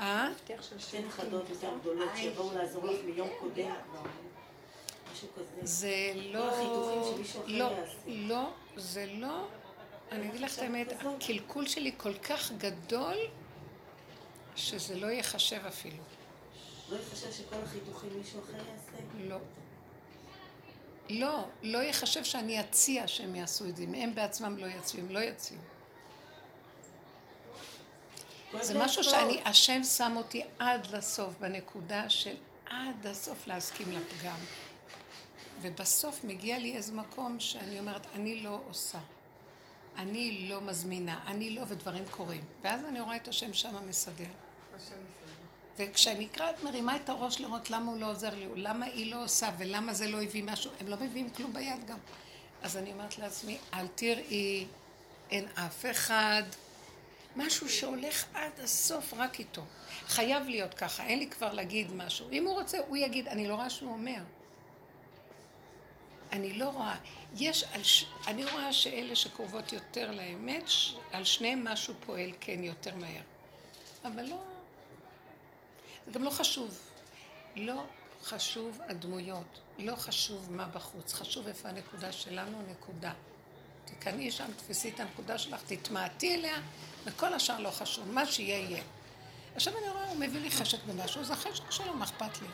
אה? שתי נכדות יותר גדולות שיבואו לעזור לך מיום קודם כבר. משהו כזה. זה לא, לא. לא, זה לא, אני אגיד לך את האמת, הקלקול שלי כל כך גדול, שזה לא ייחשב אפילו. לא יחשב שכל החיתוכים מישהו אחר יעשה? לא. לא, לא ייחשב שאני אציע שהם יעשו את זה, אם הם בעצמם לא יציעו, הם לא יציעו. זה משהו שאני, השם שם אותי עד לסוף, בנקודה של עד הסוף להסכים לפגם. ובסוף מגיע לי איזה מקום שאני אומרת, אני לא עושה. אני לא מזמינה, אני לא, ודברים קורים. ואז אני רואה את השם שמה מסדר. וכשאני אקראת מרימה את הראש לראות למה הוא לא עוזר לי, למה היא לא עושה, ולמה זה לא הביא משהו, הם לא מביאים כלום ביד גם. אז אני אומרת לעצמי, אל תראי, אין אף אחד, משהו שהולך עד הסוף רק איתו. חייב להיות ככה, אין לי כבר להגיד משהו. אם הוא רוצה, הוא יגיד, אני לא רואה שהוא אומר. אני לא רואה. יש, על ש... אני רואה שאלה שקרובות יותר לאמת, ש... על שניהם משהו פועל כן יותר מהר. אבל לא... זה גם לא חשוב. לא חשוב הדמויות, לא חשוב מה בחוץ, חשוב איפה הנקודה שלנו, נקודה. תיכנעי שם, תפסי את הנקודה שלך, תתמעטי אליה, וכל השאר לא חשוב, מה שיהיה יהיה. עכשיו אני רואה, הוא מביא לי חשק במשהו, זה החשק שלו, מה אכפת לי?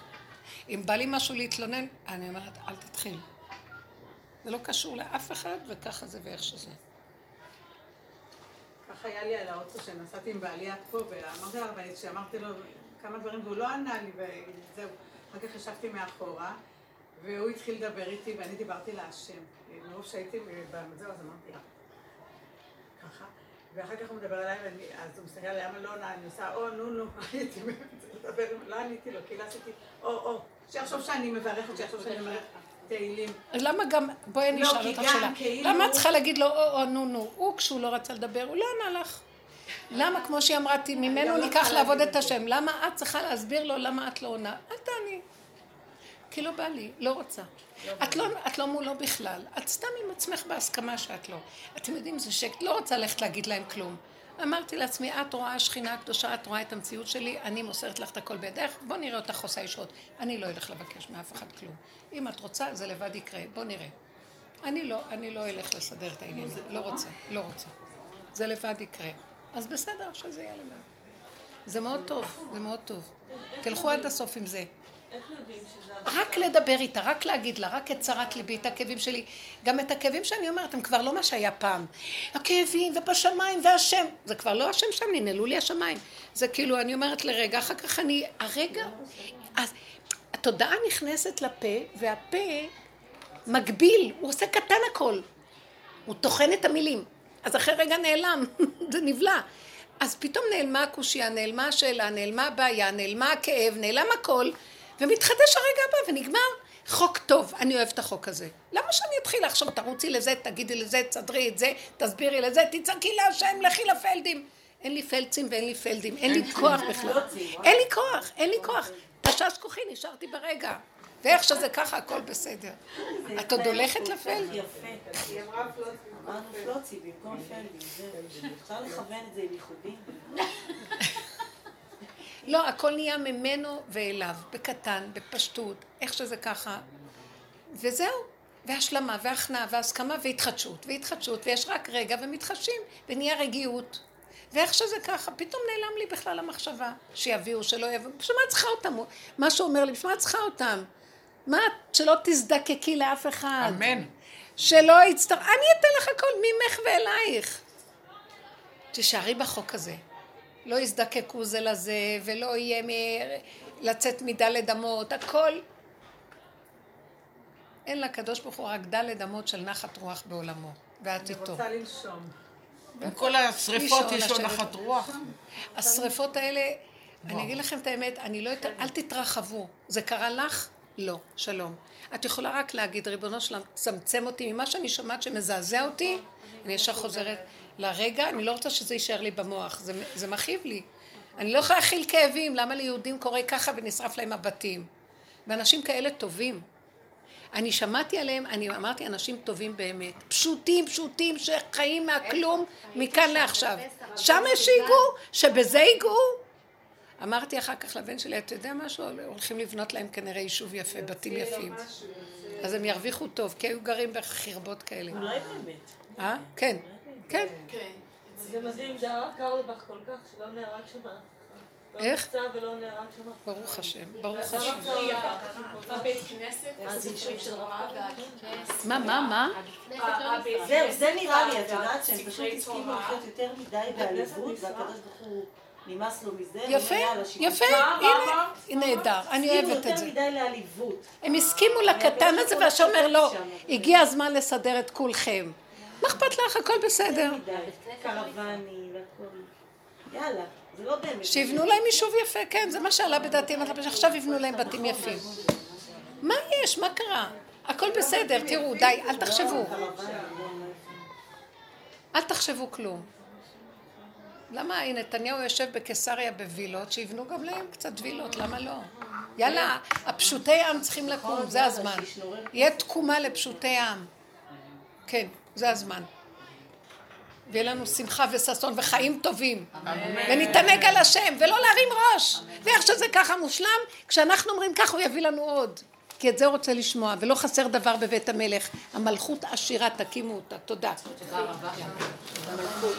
אם בא לי משהו להתלונן, אני אומרת, אל תתחיל. זה לא קשור לאף אחד, וככה זה ואיך שזה. ככה היה לי על האוטו שנסעתי עם בעלי עד פה, ואמרתי לרבנית שאמרתי לו כמה דברים והוא לא ענה לי, וזהו. אחר כך ישבתי מאחורה, והוא התחיל לדבר איתי, ואני דיברתי להשם. מרוב שהייתי בזהו, אז אמרתי לה, ככה. ואחר כך הוא מדבר אליי, ואני, אז הוא מסתכל עליי, למה לא עונה? אני עושה, או, נו, נו, הייתי מדבר, לא עניתי לו, כאילו עשיתי, או, או, שיחשוב שאני מברכת, שיחשוב שאני מברכת תהילים. למה גם, בואי אני לא, אשאל אותך שאלה. כאילו- למה את צריכה להגיד לו, או, או, נו, נו. הוא, כשהוא לא רצה לדבר, הוא לא ענה לך. למה, כמו שהיא אמרה, "תי- ממנו לא ניקח לעבוד את. השם. למה את צריכה להסביר לו למה את לא עונה? אל תעני. כי לא בא לי, לא רוצה. את לא, את לא מולו בכלל. את סתם עם עצמך בהסכמה שאת לא. אתם יודעים, זה שקט. לא רוצה ללכת להגיד להם כלום. אמרתי לעצמי, את רואה השכינה הקדושה, את רואה את המציאות שלי, אני מוסרת לך את הכל בידך, בוא נראה אותך עושה ישועות. אני לא אלך לבקש מאף אחד כלום. אם את רוצה, זה לבד יקרה. בוא נראה. אני לא, אני לא אלך לסדר את העניינים. לא רוצה, לא רוצה. זה לבד יקרה. אז בסדר, שזה יהיה לבד. זה מאוד טוב, זה מאוד טוב. תלכו עד הסוף עם זה. רק לדבר איתה, רק להגיד לה, רק את צרת ליבי, את הכאבים שלי. גם את הכאבים שאני אומרת, הם כבר לא מה שהיה פעם. הכאבים, ובשמיים, והשם. זה כבר לא השם שם, ננעלו לי השמיים. זה כאילו, אני אומרת לרגע, אחר כך אני, הרגע, אז התודעה נכנסת לפה, והפה מגביל, הוא עושה קטן הכל. הוא טוחן את המילים. אז אחרי רגע נעלם, זה נבלע. אז פתאום נעלמה הקושייה, נעלמה השאלה, נעלמה הבעיה, נעלמה הכאב, נעלם הכל, ומתחדש הרגע הבא ונגמר. חוק טוב, אני אוהבת את החוק הזה. למה שאני אתחיל עכשיו, תרוצי לזה, תגידי לזה, תסדרי את זה, תסבירי לזה, תצעקי להשם, לכי לפלדים. אין לי פלצים ואין לי פלדים, אין לי כוח בכלל. אין לי כוח, אין לי כוח. תשש כוחי, נשארתי ברגע. ואיך שזה ככה, הכל בסדר. את עוד הולכת לפלד? יפה. היא אמרה פלוצים. אמרנו פלוצי במקום פלדים. אפשר לכוון את זה עם ייחודים. לא, הכל נהיה ממנו ואליו, בקטן, בפשטות, איך שזה ככה. וזהו. והשלמה, והכנעה, והסכמה, והתחדשות, והתחדשות, ויש רק רגע ומתחדשים, ונהיה רגיעות. ואיך שזה ככה, פתאום נעלם לי בכלל המחשבה, שיביאו, שלא יביאו, בשביל מה את צריכה אותם? מה שהוא אומר לי, בשביל מה את צריכה אותם? מה, שלא תזדקקי לאף אחד. אמן. שלא יצטרך, אני אתן לך הכל ממך ואלייך. תישארי בחוק הזה. לא יזדקקו זה לזה, ולא יהיה מ... לצאת מדלת אמות, הכל. אין לקדוש ברוך הוא רק דלת אמות של נחת רוח בעולמו, ואת אני איתו. רוצה לנשום. עם כל השריפות יש לו. נחת רוח. השריפות האלה, אני אגיד לכם את האמת, אני לא יותר, אל תתרחבו. זה קרה לך? לא. שלום. את יכולה רק להגיד, ריבונו שלם, צמצם אותי ממה שאני שומעת שמזעזע אותי, אני ישר חוזרת לרגע, אני לא רוצה שזה יישאר לי במוח, זה, זה מכאיב לי. אני לא יכולה להכיל כאבים, למה ליהודים קורה ככה ונשרף להם הבתים? ואנשים כאלה טובים. אני שמעתי עליהם, אני אמרתי אנשים טובים באמת, פשוטים, פשוטים, שחיים מהכלום, מכאן לעכשיו. שם שיגעו, שבזה ייגעו. אמרתי אחר כך לבן שלי, אתה יודע משהו? הולכים לבנות להם כנראה יישוב יפה, בתים יפים. אז הם ירוויחו טוב, כי היו גרים בחרבות כאלה. אולי באמת. אה? כן, כן. כן. זה מדהים, זה הרב קרליבך כל כך, שלא נהרג שם. לא איך? ברוך השם, ברוך השם. מה, מה, מה? זהו, זה נראה לי, את יודעת שהם פשוט הסכימו לחיות יותר מדי בעליבות, והקדוש ברוך הוא נמאס לו מזה, יפה. יפה, הנה, נהדר, אני הסכימו אוהבת את יותר זה. מדי לעליבות. הם הסכימו לקטן הזה, והשם אומר לא, הגיע הזמן לסדר את כולכם. מה אכפת לך? הכל בסדר. לא. שיבנו להם יישוב יפה, כן, זה מה שעלה בדעתי, עכשיו יבנו להם בתים יפים. מה יש? מה קרה? הכל בסדר, תראו, די, אל תחשבו. אל תחשבו כלום. למה הנה, נתניהו יושב בקיסריה בווילות, שיבנו גם להם קצת וילות, למה לא? יאללה, הפשוטי עם צריכים לקום, זה הזמן. יהיה תקומה לפשוטי עם. כן, זה הזמן. ויהיה לנו שמחה וששון וחיים טובים. ונתענג על השם, ולא להרים ראש. ואיך שזה ככה מושלם, כשאנחנו אומרים ככה הוא יביא לנו עוד. כי את זה הוא רוצה לשמוע, ולא חסר דבר בבית המלך. המלכות עשירה, תקימו אותה. תודה. תודה רבה. המלכות.